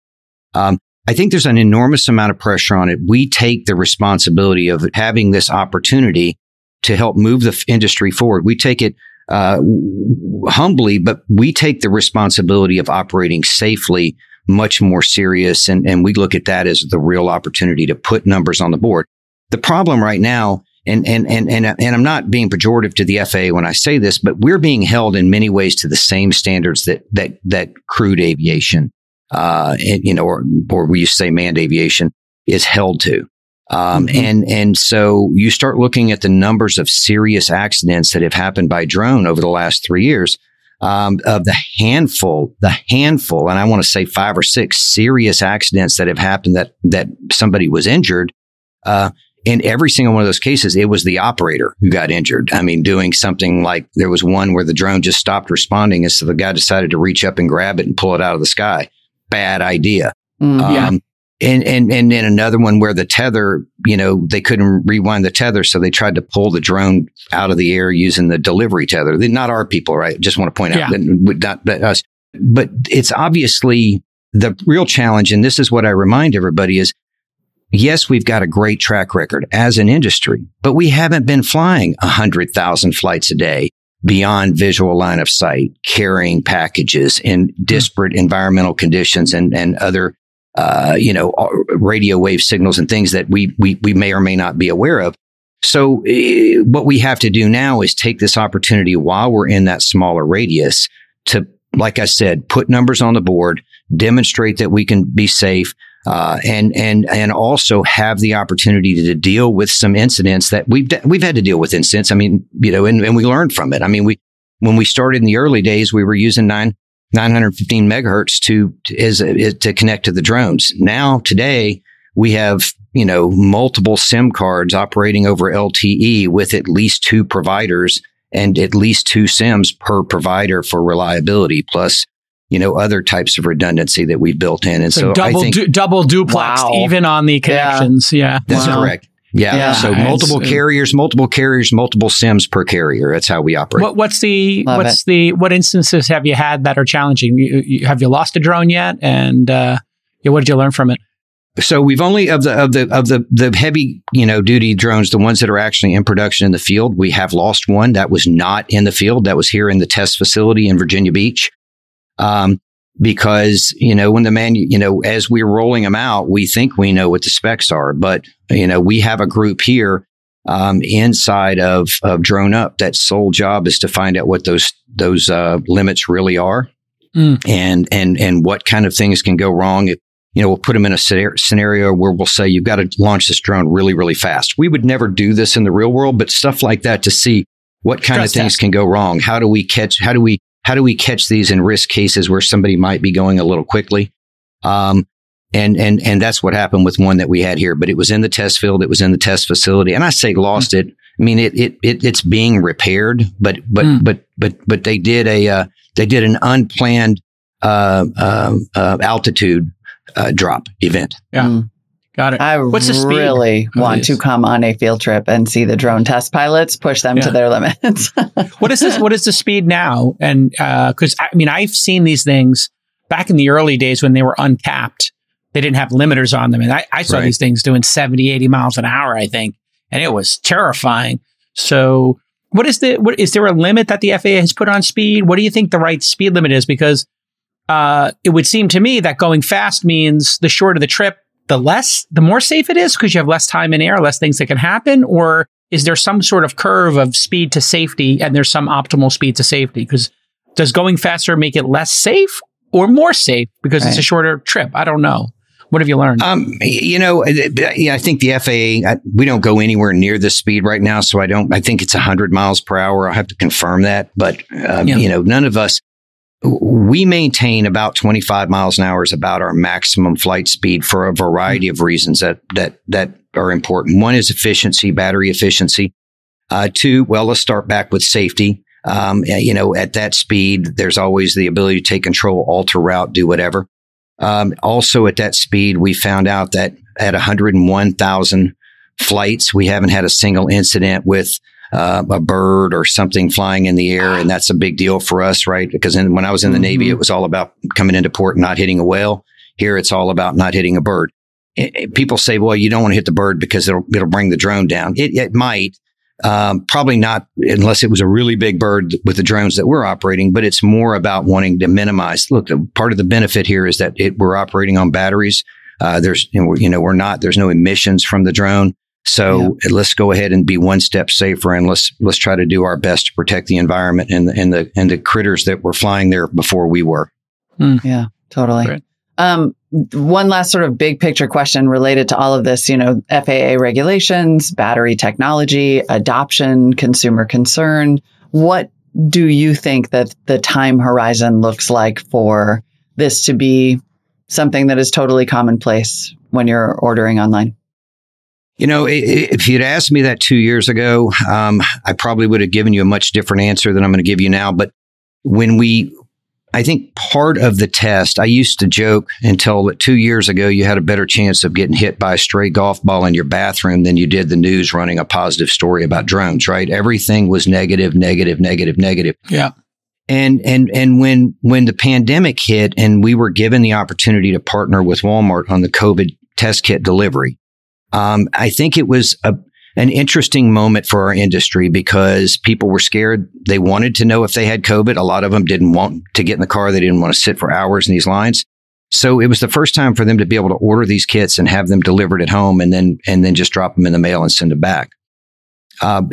Um, I think there's an enormous amount of pressure on it. We take the responsibility of having this opportunity to help move the industry forward. We take it uh, humbly, but we take the responsibility of operating safely much more serious. And, and we look at that as the real opportunity to put numbers on the board. The problem right now, and, and, and, and, and I'm not being pejorative to the FAA when I say this, but we're being held in many ways to the same standards that, that, that crewed aviation, uh, and, you know, or, or we used to say manned aviation is held to. Um, mm-hmm. and, and so you start looking at the numbers of serious accidents that have happened by drone over the last three years um, of the handful, the handful, and I want to say five or six serious accidents that have happened that that somebody was injured. Uh, in every single one of those cases, it was the operator who got injured. I mean, doing something like there was one where the drone just stopped responding, and so the guy decided to reach up and grab it and pull it out of the sky. Bad idea. Mm, yeah. And and and then another one where the tether, you know, they couldn't rewind the tether, so they tried to pull the drone out of the air using the delivery tether. They're not our people, right? Just want to point out yeah. that not us, but it's obviously the real challenge. And this is what I remind everybody: is yes, we've got a great track record as an industry, but we haven't been flying a hundred thousand flights a day beyond visual line of sight, carrying packages in disparate mm-hmm. environmental conditions and and other uh, you know, uh, radio wave signals and things that we, we, we may or may not be aware of. So uh, what we have to do now is take this opportunity while we're in that smaller radius to, like I said, put numbers on the board, demonstrate that we can be safe, uh, and and and also have the opportunity to, to, deal with some incidents that we've we've had to deal with incidents. I mean, you know, and, and we learned from it. I mean, we when we started in the early days, we were using nine 915 megahertz to, is, is to connect to the drones. Now, today, we have you know, multiple SIM cards operating over LTE with at least two providers and at least two SIMs per provider for reliability, plus, you know, other types of redundancy that we built in. And so, so double, I think du- double duplex, Wow. even on the connections. Yeah. that's Wow. correct. Yeah. Yeah. So multiple uh, carriers, multiple carriers, multiple SIMs per carrier. That's how we operate. What, what's the Love what's the what instances have you had that are challenging? You, you, have you lost a drone yet? And uh, yeah, what did you learn from it? so we've only of the of the of the the heavy you know duty drones the ones that are actually in production in the field we have lost one that was not in the field that was here in the test facility in virginia beach um, because you know when the man you know as we're rolling them out we think we know what the specs are but you know we have a group here um, inside of of DroneUp that sole job is to find out what those those uh, limits really are Mm. and and and what kind of things can go wrong if you know, we'll put them in a scenario where we'll say, you've got to launch this drone really, really fast. We would never do this in the real world, but stuff like that to see what kind Stress of things test. can go wrong. How do we catch, how do we, how do we catch these in risk cases where somebody might be going a little quickly? Um, and, and, and that's what happened with one that we had here, but it was in the test field. It was in the test facility. And I say lost it. I mean, it, it, it it's being repaired, but, but, Mm. but, but, but they did a, uh, they did an unplanned, uh, uh, uh, altitude uh, drop event. Yeah. Mm. Got it. I What's the really of want to come on a field trip and see the drone test pilots push them to their limits. what is this? What is the speed now? And because I mean, I've seen these things back in the early days when they were uncapped. They didn't have limiters on them, and I, I saw Right. these things doing 70, 80 miles an hour. I think, and it was terrifying. So, what is the? What is there a limit that the FAA has put on speed? What do you think the right speed limit is? Because uh, it would seem to me that going fast means the shorter the trip, the less, the more safe it is because you have less time in air, less things that can happen, or is there some sort of curve of speed to safety and there's some optimal speed to safety? Because does going faster make it less safe or more safe because it's a shorter trip? I don't know. What have you learned? Um, you know, uh, I think the FAA, I, we don't go anywhere near this speed right now. So I don't, I think it's 100 miles per hour. I'll have to confirm that. But, um, Yeah. you know, none of us, we maintain about 25 miles an hour is about our maximum flight speed for a variety of reasons that, that, that are important. One is efficiency, battery efficiency. Uh, two, well, let's start back with safety. Um, you know, at that speed, there's always the ability to take control, alter route, do whatever. Um, also, at that speed, we found out that at 101,000 flights, we haven't had a single incident with uh, a bird or something flying in the air, and that's a big deal for us, right? Because in, when I was in the Navy, Mhm. it was all about coming into port and not hitting a whale. Here, it's all about not hitting a bird. It- it- people say, "Well, you don't want to hit the bird because it'll it'll bring the drone down." It, it might, um, probably not unless it was a really big bird with the drones that we're operating, but it's more about wanting to minimize. Look, the, part of the benefit here is that it, we're operating on batteries. Uh, there's, you know, we're, you know, we're not, there's no emissions from the drone. So let's go ahead and be one step safer and let's, let's try to do our best to protect the environment and the, and the, and the critters that were flying there before we were. Yeah, totally. Great. Um, one last sort of big picture question related to all of this, you know, FAA regulations, battery technology, adoption, consumer concern. What do you think that the time horizon looks like for this to be something that is totally commonplace when you're ordering online? You know, if you'd asked me that two years ago, um, I probably would have given you a much different answer than I'm going to give you now. But when we, I think part of the test, I used to joke until that two years ago, you had a better chance of getting hit by a stray golf ball in your bathroom than you did the news running a positive story about drones, right? Everything was negative, negative, negative, negative. yeah. And and and when when the pandemic hit and we were given the opportunity to partner with Walmart on the COVID test kit delivery, um, I think it was a an interesting moment for our industry because people were scared. They wanted to know if they had COVID. A lot of them didn't want to get in the car. They didn't want to sit for hours in these lines. So it was the first time for them to be able to order these kits and have them delivered at home and then and then just drop them in the mail and send them back. Uh,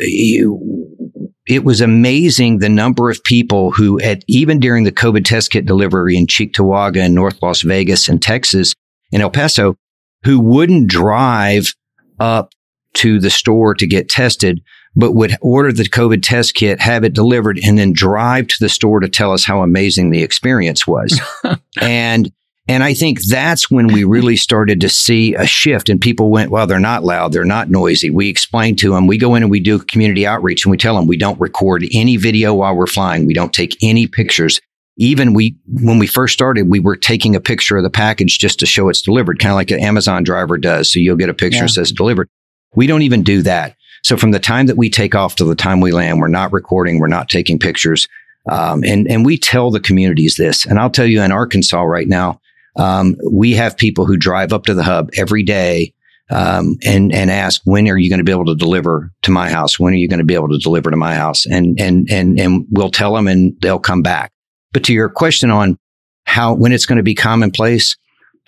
it was amazing the number of people who, at even during the COVID test kit delivery in Cheektowaga and North Las Vegas and Texas and El Paso, who wouldn't drive up to the store to get tested, but would order the COVID test kit, have it delivered, and then drive to the store to tell us how amazing the experience was. and And I think that's when we really started to see a shift and people went, well, they're not loud. They're not noisy. We explain to them. We go in and we do community outreach and we tell them we don't record any video while we're flying. We don't take any pictures. Even we, when we first started, we were taking a picture of the package just to show it's delivered, kind of like an Amazon driver does. So you'll get a picture yeah. that says delivered. We don't even do that. So from the time that we take off to the time we land, we're not recording. We're not taking pictures. Um, and, and we tell the communities this. And I'll tell you in Arkansas right now, um, we have people who drive up to the hub every day um, and and ask when are you going to be able to deliver to my house? When are you going to be able to deliver to my house? And and and and we'll tell them, and they'll come back. But to your question on how when it's going to be commonplace,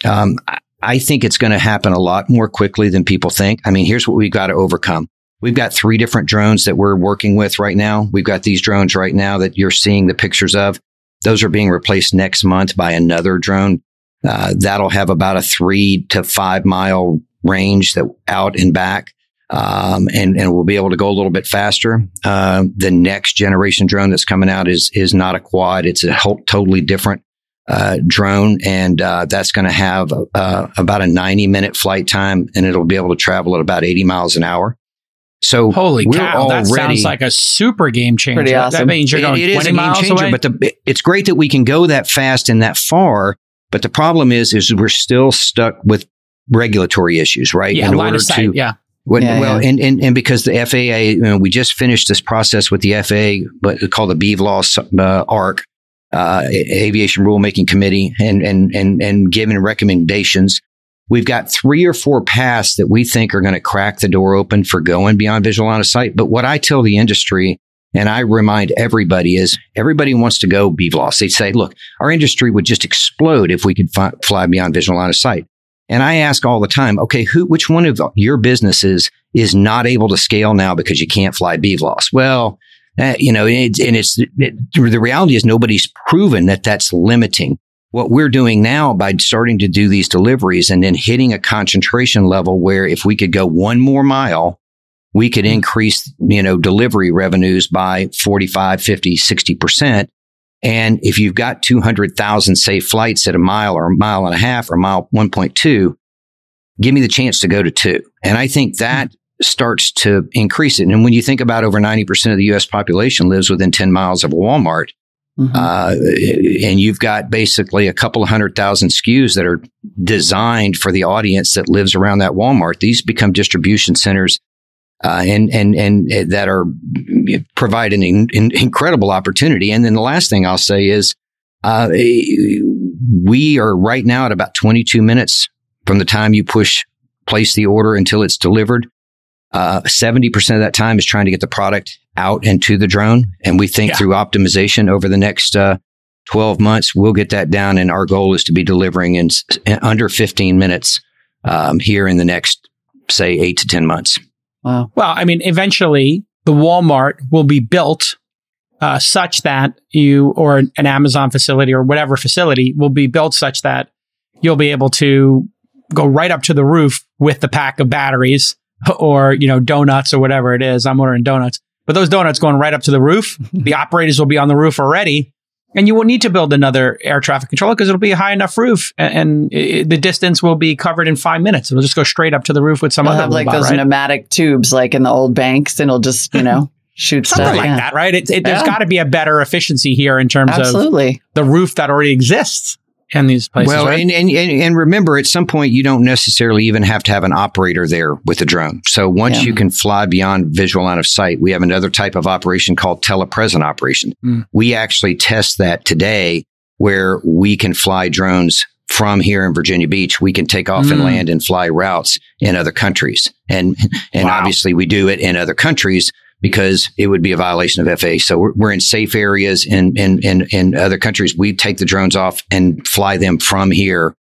um, I think it's going to happen a lot more quickly than people think. I mean, here's what we've got to overcome. We've got three different drones that we're working with right now. We've got these drones right now that you're seeing the pictures of. Those are being replaced next month by another drone uh, that'll have about a three to five mile range that out and back. Um, and, and we'll be able to go a little bit faster. Uh, the next generation drone that's coming out is, is not a quad. It's a whole, totally different, uh, drone. And, uh, that's going to have, uh, about a 90 minute flight time and it'll be able to travel at about 80 miles an hour. So holy cow, that sounds like a super game changer. Pretty awesome. That means you're going it, it 20 miles changer, away. But the, it's great that we can go that fast and that far but the problem is, is we're still stuck with regulatory issues, right? Yeah, in order sight, to, yeah. Yeah, well, yeah. And, and, and because the FAA, you know, we just finished this process with the FAA, but called the BVLOS uh, ARC, uh, Aviation Rulemaking Committee, and, and, and, and giving recommendations. We've got three or four paths that we think are going to crack the door open for going beyond visual line of sight. But what I tell the industry and I remind everybody is everybody wants to go BVLOS. They say, look, our industry would just explode if we could fi- fly beyond visual line of sight. And I ask all the time, okay, who, which one of your businesses is not able to scale now because you can't fly BVLOS? Well, uh, you know, it, and it's it, the reality is nobody's proven that that's limiting. What we're doing now by starting to do these deliveries and then hitting a concentration level where if we could go one more mile, we could increase, you know, delivery revenues by 45, 50, 60%. And if you've got 200,000 safe flights at a mile or a mile and a half or mile 1.2, give me the chance to go to two. And I think that starts to increase it. And when you think about over 90% of the US population lives within 10 miles of a Walmart, Mm-hmm. Uh, and you've got basically a couple of hundred thousand SKUs that are designed for the audience that lives around that Walmart. These become distribution centers uh, and and and uh, that are provide an in, in incredible opportunity. And then the last thing I'll say is, uh, we are right now at about 22 minutes from the time you push place the order until it's delivered. Uh, 70% of that time is trying to get the product out and to the drone. And we think yeah. through optimization over the next uh, 12 months, we'll get that down. And our goal is to be delivering in, in under 15 minutes um, here in the next, say, eight to 10 months. Wow. Well, I mean, eventually the Walmart will be built uh, such that you, or an Amazon facility or whatever facility will be built such that you'll be able to go right up to the roof with the pack of batteries or, you know, donuts or whatever it is. I'm ordering donuts, but those donuts going right up to the roof, the operators will be on the roof already and you won't need to build another air traffic controller because it'll be a high enough roof and, and it, the distance will be covered in five minutes. It'll just go straight up to the roof with some It'll other have like robot, those right? pneumatic tubes like in the old banks and it'll just, you know, shoot Something stuff. like yeah. that, right? It, it, there's got to be a better efficiency here in terms Absolutely. of the roof that already exists in these places. Well, right? and, and, and remember, at some point, you don't necessarily even have to have an operator there with the drone. So once Yeah. you can fly beyond visual line of sight, we have another type of operation called telepresent operation. Mm. We actually test that today where we can fly drones from here in Virginia Beach. We can take off and Mm. land and fly routes in other countries. And, and Wow. obviously we do it in other countries because it would be a violation of FAA. So we're, we're in safe areas in, in, in, in other countries. We take the drones off and fly them from here,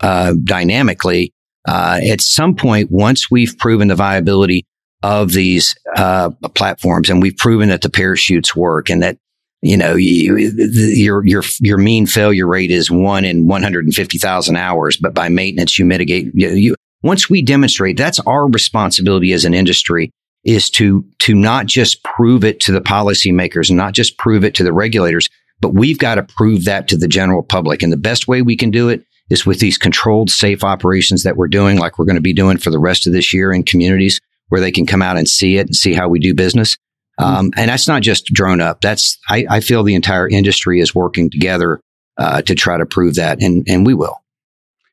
uh, dynamically. Uh, at some point, once we've proven the viability of these, uh, platforms and we've proven that the parachutes work and that, you know, you, your, your, your mean failure rate is one in 150,000 hours, but by maintenance, you mitigate, you, you, once we demonstrate that's our responsibility as an industry is to to not just prove it to the policymakers and not just prove it to the regulators, but we've got to prove that to the general public. And the best way we can do it is with these controlled, safe operations that we're doing, like we're going to be doing for the rest of this year in communities where they can come out and see it and see how we do business. Mm-hmm. Um, and that's not just DroneUp. That's I, I, feel the entire industry is working together uh, to try to prove that, and and we will.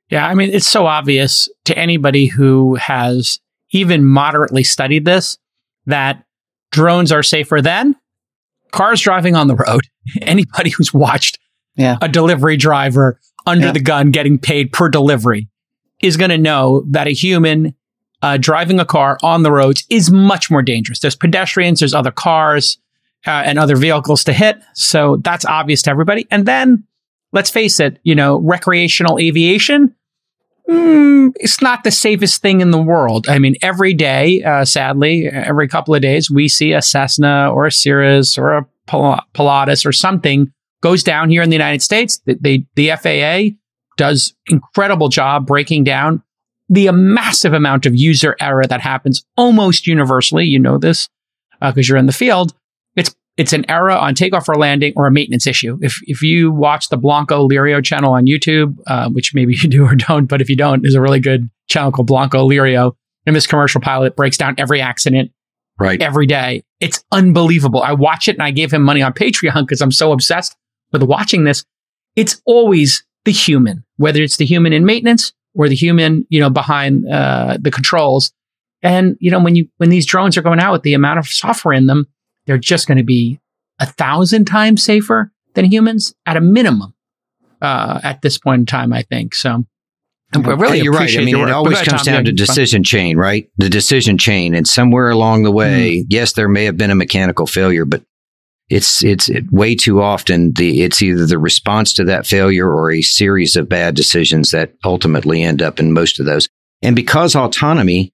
Yeah, I mean, it's so obvious to anybody who has even moderately studied this that drones are safer than cars driving on the road. Anybody who's watched yeah. a delivery driver under yeah. the gun getting paid per delivery is going to know that a human uh, driving a car on the roads is much more dangerous. There's pedestrians, there's other cars uh, and other vehicles to hit. So that's obvious to everybody. And then let's face it, you know, recreational aviation mm, it's not the safest thing in the world. I mean, every day, uh, sadly, every couple of days, we see a Cessna or a Cirrus or a Pilatus or something goes down here in the United States. The, the FAA does incredible job breaking down the massive amount of user error that happens almost universally. You know this because uh, you're in the field it's an error on takeoff or landing or a maintenance issue. If if you watch the Blancolirio channel on YouTube, uh, which maybe you do or don't, but if you don't, there's a really good channel called Blancolirio. And this commercial pilot breaks down every accident right every day. It's unbelievable. I watch it and I gave him money on Patreon because I'm so obsessed with watching this. It's always the human, whether it's the human in maintenance or the human, you know, behind uh, the controls. And you know, when you when these drones are going out with the amount of software in them, they're just going to be a thousand times safer than humans at a minimum uh, at this point in time, I think. So I really you're right. I mean, it always comes down to decision chain, right? The decision chain, and somewhere along the way, mm-hmm. yes, there may have been a mechanical failure, but it's it's it, way too often the it's either the response to that failure or a series of bad decisions that ultimately end up in most of those. And because autonomy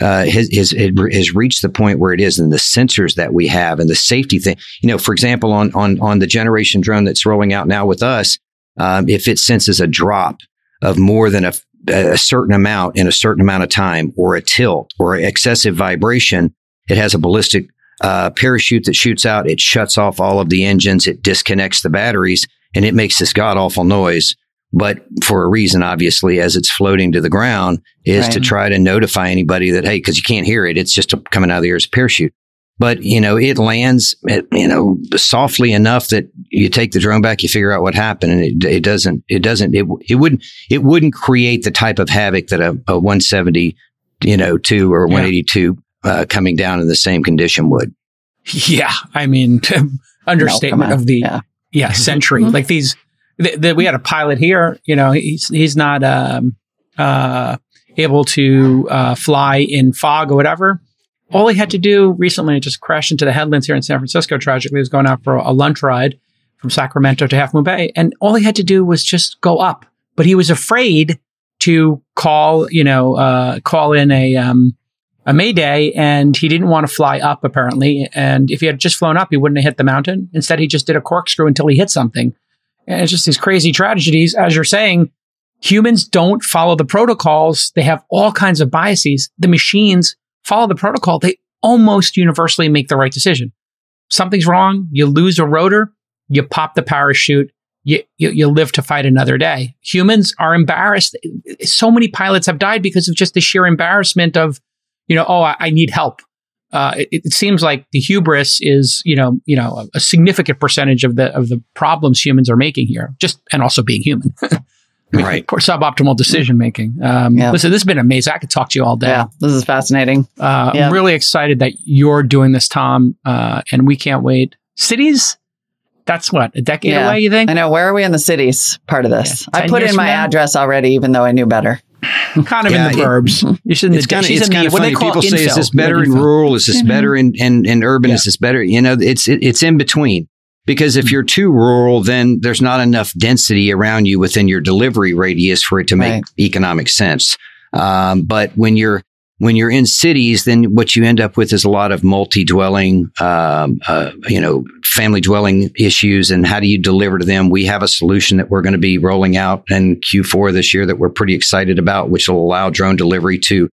uh, has, has, has reached the point where it is and the sensors that we have and the safety thing. You know, for example, on, on, on the generation drone that's rolling out now with us, um, if it senses a drop of more than a, a certain amount in a certain amount of time or a tilt or excessive vibration, it has a ballistic uh, parachute that shoots out. It shuts off all of the engines. It disconnects the batteries and it makes this god awful noise but for a reason, obviously, as it's floating to the ground, is right. to try to notify anybody that, hey, because you can't hear it, it's just a, coming out of the air as a parachute. But, you know, it lands, you know, softly enough that you take the drone back, you figure out what happened. And it, it doesn't, it doesn't, it, it wouldn't, it wouldn't create the type of havoc that a, a 170, you know, two or 182 yeah. uh, coming down in the same condition would. Yeah. I mean, understatement no, of the, yeah, yeah century. Mm-hmm. Like these, that we had a pilot here. You know, he's he's not um, uh, able to uh, fly in fog or whatever. All he had to do recently just crashed into the headlands here in San Francisco. Tragically, he was going out for a lunch ride from Sacramento to Half Moon Bay, and all he had to do was just go up. But he was afraid to call, you know, uh, call in a um, a mayday, and he didn't want to fly up apparently. And if he had just flown up, he wouldn't have hit the mountain. Instead, he just did a corkscrew until he hit something. And it's just these crazy tragedies. As you're saying, humans don't follow the protocols. They have all kinds of biases. The machines follow the protocol. They almost universally make the right decision. Something's wrong. You lose a rotor. You pop the parachute. You, you, you live to fight another day. Humans are embarrassed. So many pilots have died because of just the sheer embarrassment of, you know, oh, I, I need help uh, it, it, seems like the hubris is, you know, you know, a, a, significant percentage of the of the problems humans are making here, just and also being human. right. For suboptimal decision making. Um, yeah. Listen, this has been amazing. I could talk to you all day. Yeah, this is fascinating. Uh, yeah. I'm really excited that you're doing this, Tom, uh, and we can't wait. Cities, that's what a decade yeah. away. You think? I know. Where are we in the cities part of this? I put in my address already, even though I knew better. kind of yeah, in the burbs. It, you shouldn't. It's kind of it's kind of funny. People say, "Is this better in rural? Is this mm-hmm. better in, in, in urban? Yeah. Is this better?" You know, it's it, it's in between. Because if mm-hmm. you're too rural, then there's not enough density around you within your delivery radius for it to make right. economic sense. Um, but when you're when you're in cities, then what you end up with is a lot of multi-dwelling, um, uh, you know, family dwelling issues, and how do you deliver to them? We have a solution that we're going to be rolling out in Q4 this year that we're pretty excited about, which will allow drone delivery to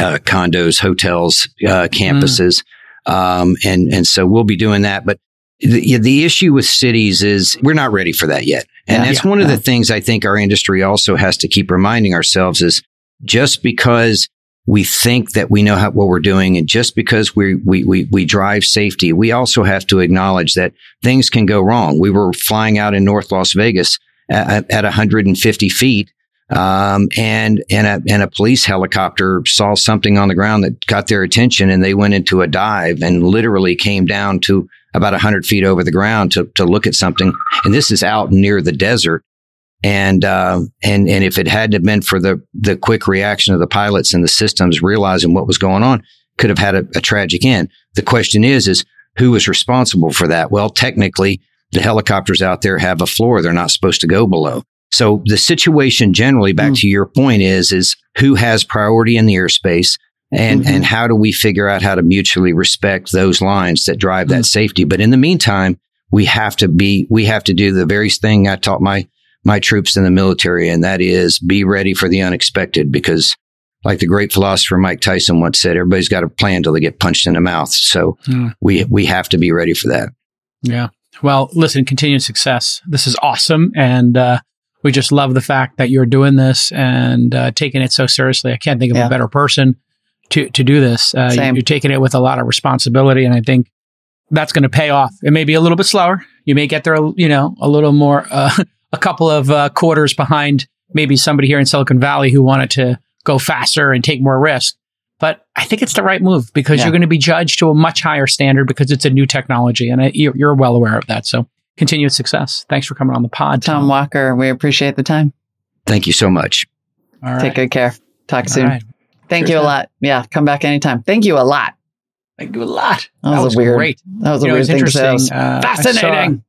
uh, condos, hotels, uh, campuses, mm. um, and and so we'll be doing that. But the, the issue with cities is we're not ready for that yet. And Yeah. that's one of the things I think our industry also has to keep reminding ourselves is just because we think that we know how, what we're doing and just because we, we, we, we drive safety, we also have to acknowledge that things can go wrong. We were flying out in North Las Vegas at, at 150 feet. Um, and, and a, and a police helicopter saw something on the ground that got their attention and they went into a dive and literally came down to about 100 feet over the ground to, to look at something. And this is out near the desert. And, uh, and, and if it had to been for the, the quick reaction of the pilots and the systems realizing what was going on, could have had a, a tragic end. The question is, is who was responsible for that? Well, technically, the helicopters out there have a floor they're not supposed to go below. So the situation generally, back Mm. to your point, is is who has priority in the airspace, and Mhm. and how do we figure out how to mutually respect those lines that drive that safety? But in the meantime, we have to be we have to do the very thing I taught my my troops in the military, and that is be ready for the unexpected because. Like the great philosopher Mike Tyson once said, everybody's got a plan till they get punched in the mouth. So Mm. we we have to be ready for that. Yeah. Well, listen, continued success. This is awesome. And uh, we just love the fact that you're doing this and uh, taking it so seriously. I can't think of Yeah. a better person to, to do this. Uh, Same. you're taking it with a lot of responsibility. And I think that's going to pay off. It may be a little bit slower. You may get there, you know, a little more, uh, a couple of uh, quarters behind maybe somebody here in Silicon Valley who wanted to go faster and take more risk. But I think it's the right move because Yeah. you're going to be judged to a much higher standard because it's a new technology, and I, you're, you're well aware of that. So, continued success. Thanks for coming on the pod, Tom Tom. Walker, we appreciate the time. Thank you so much. All right. Take good care. Talk All soon. right. Thank Cheers, you a man. lot. Yeah, come back anytime. Thank you a lot. Thank you a lot. That was a weird- great. That was a know, weird it's thing to say. It was interesting. Uh, I saw- Fascinating.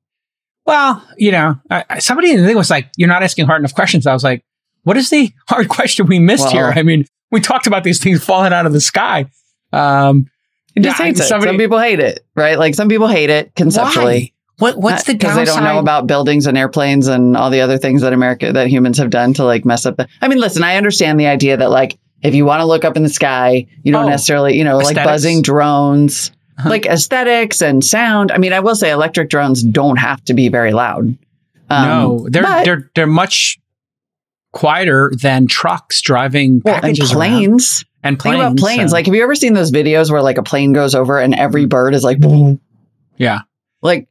Well, you know, I, somebody in the thing was like, "You're not asking hard enough questions." I was like, "What is the hard question we missed Well- here?" I mean, we talked about these things falling out of the sky. Um, He just hates it. somebody- some people hate it, right? Like some people hate it conceptually. why? What What's the because downside? they don't know about buildings and airplanes and all the other things that America that humans have done to like mess up the I mean, listen, I understand the idea that like if you want to look up in the sky, you don't Oh. necessarily, you know, like buzzing drones. like aesthetics and sound. I mean, I will say electric drones don't have to be very loud. Um, no, they're but- they're they're much quieter than trucks driving well, and packages around. planes. and Think planes. about planes. so- Like, have you ever seen those videos where like a plane goes over and every bird is like, boom? yeah, like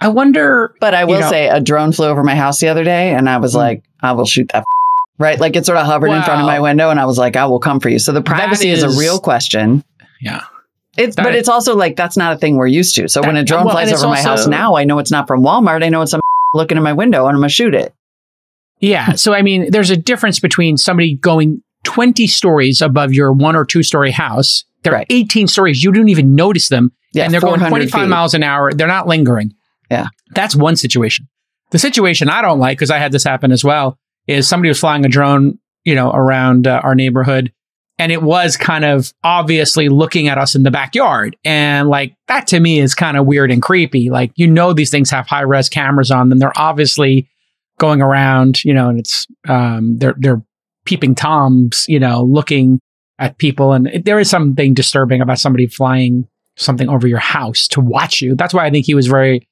I wonder. But I will know- say a drone flew over my house the other day and I was Hmm. like, I will shoot that. Right. Like it sort of hovered in front of my window and I was like, I will come for you. So the privacy is, is- a real question. Yeah, It's, That but it's also like, that's not a thing we're used to. So when a drone well, flies over my house now, I know it's not from Walmart. I know it's some looking in my window and I'm going to shoot it. yeah. So I mean, there's a difference between somebody going 20 stories above your one or two story house. They're Right. 18 stories. You don't even notice them. Yeah. and they're going 25 feet. miles an hour. They're not lingering. Yeah. That's one situation. The situation I don't like, because I had this happen as well, is somebody was flying a drone, you know, around uh, our neighborhood. And it was kind of obviously looking at us in the backyard. And like that to me is kind of weird and creepy. Like, you know, these things have high res cameras on them. They're obviously going around, you know, and it's, um, they're, they're peeping toms, you know, looking at people. And it, there is something disturbing about somebody flying something over your house to watch you. That's why I think he was very,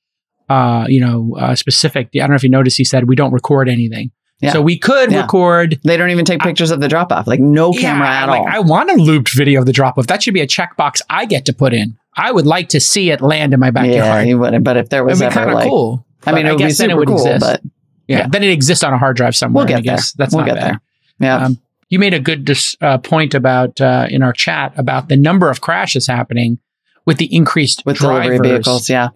uh, you know, uh, specific. I don't know if you noticed. He said we don't record anything, Yeah. so we could Yeah. record. They don't even take pictures of the drop off, like no camera Yeah, at like, all. I want a looped video of the drop off. That should be a checkbox I get to put in. I would like to see it land in my backyard. yeah, you wouldn't. But if there was It'd be ever kind of like, cool. I mean, it would be guess then super cool, exist. but yeah, then it exists on a hard drive somewhere. we'll get I there. guess That's we'll not get bad. there. Yeah. Um, you made a good dis- uh, point about uh, in our chat about the number of crashes happening with the increased with drivers delivery vehicles. Yeah.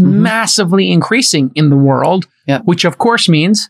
Mhm. massively increasing in the world, Yep. which of course means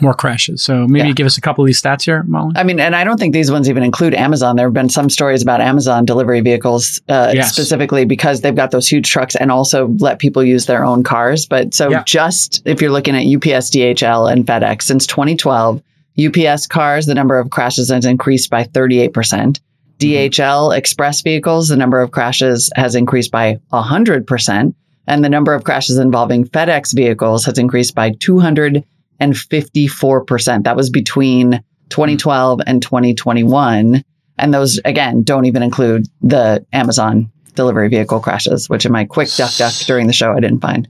more crashes. So maybe Yeah. give us a couple of these stats here, Molly. I mean, and I don't think these ones even include Amazon. There have been some stories about Amazon delivery vehicles uh, Yes. specifically because they've got those huge trucks and also let people use their own cars. But so Yeah. just if you're looking at UPS, DHL, and FedEx since 2012, UPS cars, the number of crashes has increased by 38%. DHL express vehicles, the number of crashes has increased by 100%. And the number of crashes involving FedEx vehicles has increased by 254%. That was between 2012, and 2021. And those, again, don't even include the Amazon delivery vehicle crashes, which in my quick duck duck during the show, I didn't find.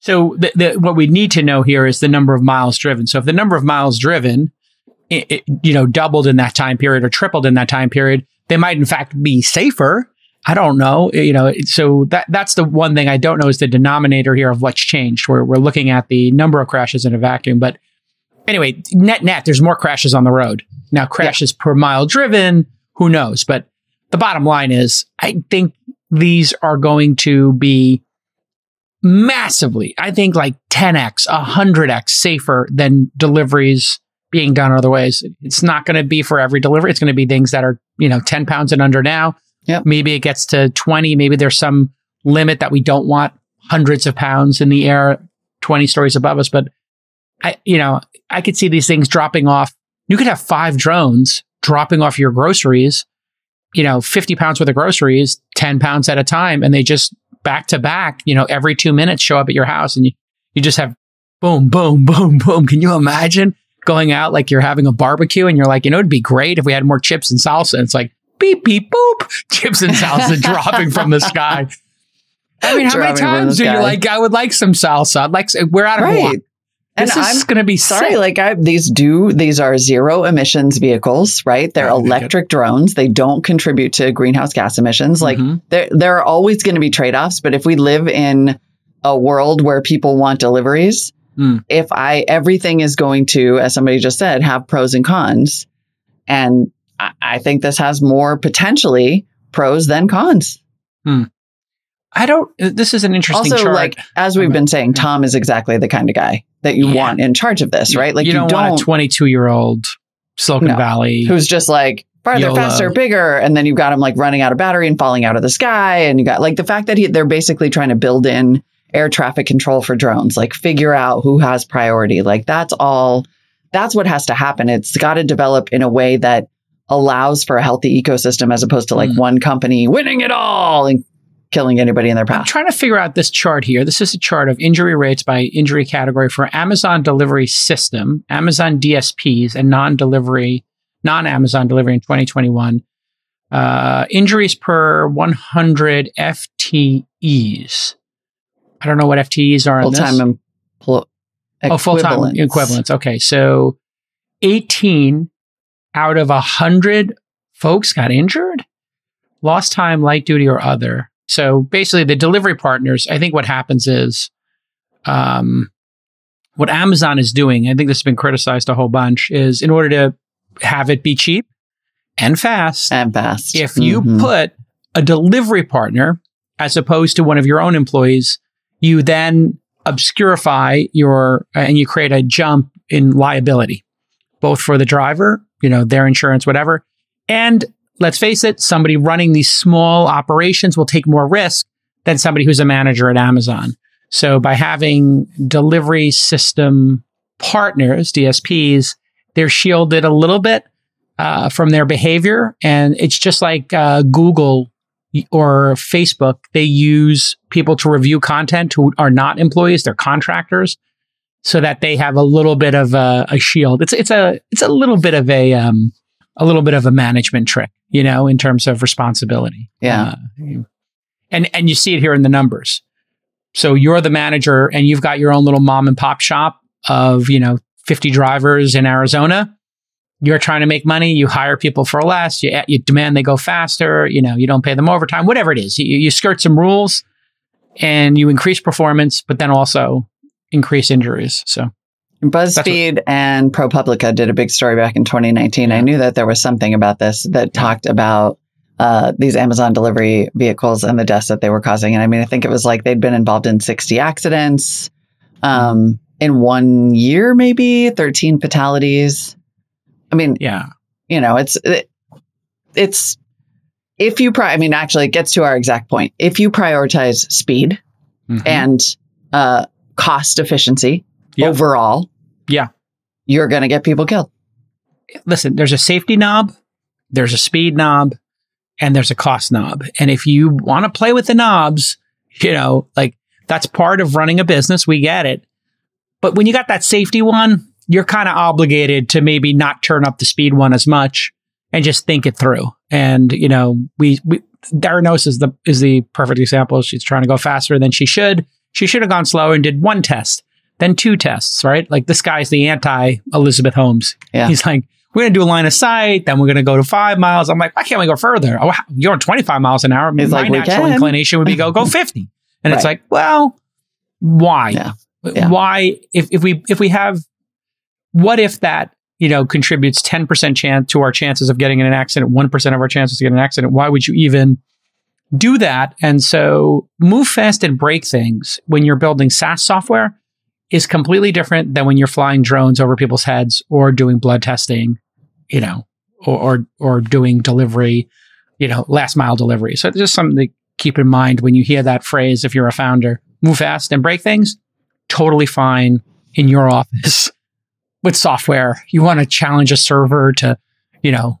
So the, the, what we need to know here is the number of miles driven. So if the number of miles driven, it, you know, doubled in that time period or tripled in that time period, they might in fact be safer. I don't know, you know. So that that's the one thing I don't know is the denominator here of what's changed. Where we're looking at the number of crashes in a vacuum, but anyway, net net, there's more crashes on the road now. Crashes yeah. per mile driven, who knows? But the bottom line is, I think these are going to be massively, I think like 10x, 100x safer than deliveries being done other ways. It's not going to be for every delivery. It's going to be things that are, you know, 10 pounds and under now. Yep. Maybe it gets to 20. Maybe there's some limit that we don't want hundreds of pounds in the air 20 stories above us. But I, you know, I could see these things dropping off. You could have five drones dropping off your groceries, you know, 50 pounds worth of groceries, 10 pounds at a time. And they just back to back, you know, every two minutes show up at your house and you, you just have boom, boom, boom, boom. Can you imagine going out like you're having a barbecue and you're like, you know, it'd be great if we had more chips and salsa. And it's like beep, beep, boop, chips and salsa dropping from the sky. I mean, how many times are you like, I would like some salsa? I'd like, we're out of right. And this is going to be sorry. Sick. Like I, these do these are zero emissions vehicles, right? They're electric drones. They don't contribute to greenhouse gas emissions. Like mm-hmm. there there are always going to be trade offs. But if we live in a world where people want deliveries, mm. if I everything is going to, as somebody just said, have pros and cons, and I, I think this has more potentially pros than cons. Hmm. I don't. This is an interesting. Also, chart. like as we've been saying, Tom is exactly the kind of guy that you yeah. want in charge of this, right? Like you, don't, you don't want a 22 year old Silicon no, Valley who's just like farther, YOLO. faster, bigger, and then you've got him like running out of battery and falling out of the sky, and you got like the fact that he, they're basically trying to build in air traffic control for drones, like figure out who has priority. Like that's all. That's what has to happen. It's got to develop in a way that allows for a healthy ecosystem as opposed to like mm. one company winning it all and killing anybody in their path. I'm trying to figure out this chart here. This is a chart of injury rates by injury category for Amazon delivery system, Amazon DSPs, and non-delivery, non-Amazon delivery in 2021. Uh, injuries per 100 FTEs. I don't know what FTEs are. Full time empl- Oh, full time equivalents. Okay, so 18 out of 100 folks got injured, lost time, light duty, or other. So basically, the delivery partners, I think what happens is um, what Amazon is doing, I think this has been criticized a whole bunch, is in order to have it be cheap and fast. And fast. If you mm-hmm. put a delivery partner as opposed to one of your own employees, you then obscurify your uh, and you create a jump in liability, both for the driver, you know, their insurance, whatever, and let's face it, somebody running these small operations will take more risk than somebody who's a manager at Amazon. So by having delivery system partners, DSPs, they're shielded a little bit uh, from their behavior. And it's just like uh, Google or Facebook, they use people to review content who are not employees, they're contractors, so that they have a little bit of a, a shield. It's it's a it's a little bit of a um, a little bit of a management trick, you know, in terms of responsibility. Yeah. Uh, and and you see it here in the numbers. So you're the manager and you've got your own little mom and pop shop of, you know, 50 drivers in Arizona. You're trying to make money. You hire people for less. You, you demand they go faster. You know, you don't pay them overtime, whatever it is. You, you skirt some rules and you increase performance, but then also increase injuries. So BuzzFeed what, and ProPublica did a big story back in 2019. Yeah. I knew that there was something about this that talked about uh, these Amazon delivery vehicles and the deaths that they were causing. And I mean, I think it was like they'd been involved in 60 accidents um, in one year, maybe 13 fatalities. I mean, yeah, you know, it's it, it's if you pri- I mean, actually, it gets to our exact point. If you prioritize speed mm-hmm. and uh, cost efficiency overall, yeah. You're going to get people killed. Listen, there's a safety knob, there's a speed knob, and there's a cost knob. And if you want to play with the knobs, you know, like that's part of running a business. We get it. But when you got that safety one, you're kind of obligated to maybe not turn up the speed one as much and just think it through. And you know, we, we Theranos is the is the perfect example. She's trying to go faster than she should. She should have gone slower and did one test, then two tests, right? Like this guy's the anti Elizabeth Holmes. Yeah. He's like, we're gonna do a line of sight, then we're gonna go to five miles. I'm like, why can't we go further? Oh, you're on 25 miles an hour. He's My like, natural can." inclination would be go go 50. And it's like, well, why? Yeah. Yeah. Why if, if we if we have what if that you know contributes 10% chance to our chances of getting in an accident, 1% of our chances to get an accident, why would you even do that? And so move fast and break things when you're building SaaS software is completely different than when you're flying drones over people's heads or doing blood testing, you know, or or, or doing delivery, you know, last mile delivery. So it's just something to keep in mind when you hear that phrase if you're a founder. Move fast and break things. Totally fine in your office with software. You want to challenge a server to, you know,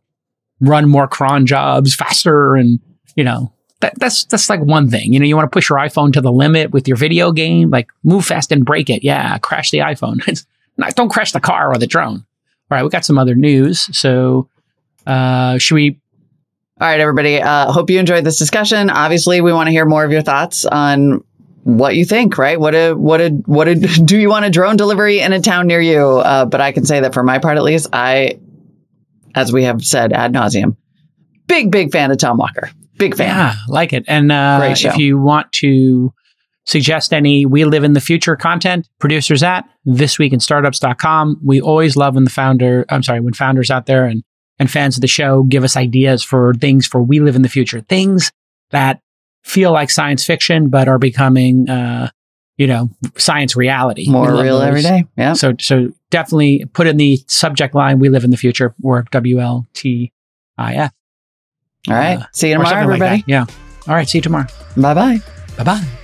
run more cron jobs faster and, you know, that, that's that's like one thing. You know, you want to push your iPhone to the limit with your video game, like move fast and break it. Yeah, crash the iPhone. Not, don't crash the car or the drone. All right, we got some other news. So, uh, should we? All right, everybody. Uh, hope you enjoyed this discussion. Obviously, we want to hear more of your thoughts on what you think. Right? What a what a what a do you want a drone delivery in a town near you? Uh, but I can say that for my part, at least, I, as we have said ad nauseum, big big fan of Tom Walker. Big fan. Yeah, like it. And uh, if you want to suggest any We Live in the Future content, producers at thisweekinstartups.com. We always love when the founder, I'm sorry, when founders out there and, and fans of the show give us ideas for things for We Live in the Future, things that feel like science fiction, but are becoming, uh, you know, science reality. More real those. every day. Yeah. So, so definitely put in the subject line, We Live in the Future or WLTIF. All right. Uh, See you tomorrow, something like everybody. Yeah. All right. See you tomorrow. bye bye. Bye bye.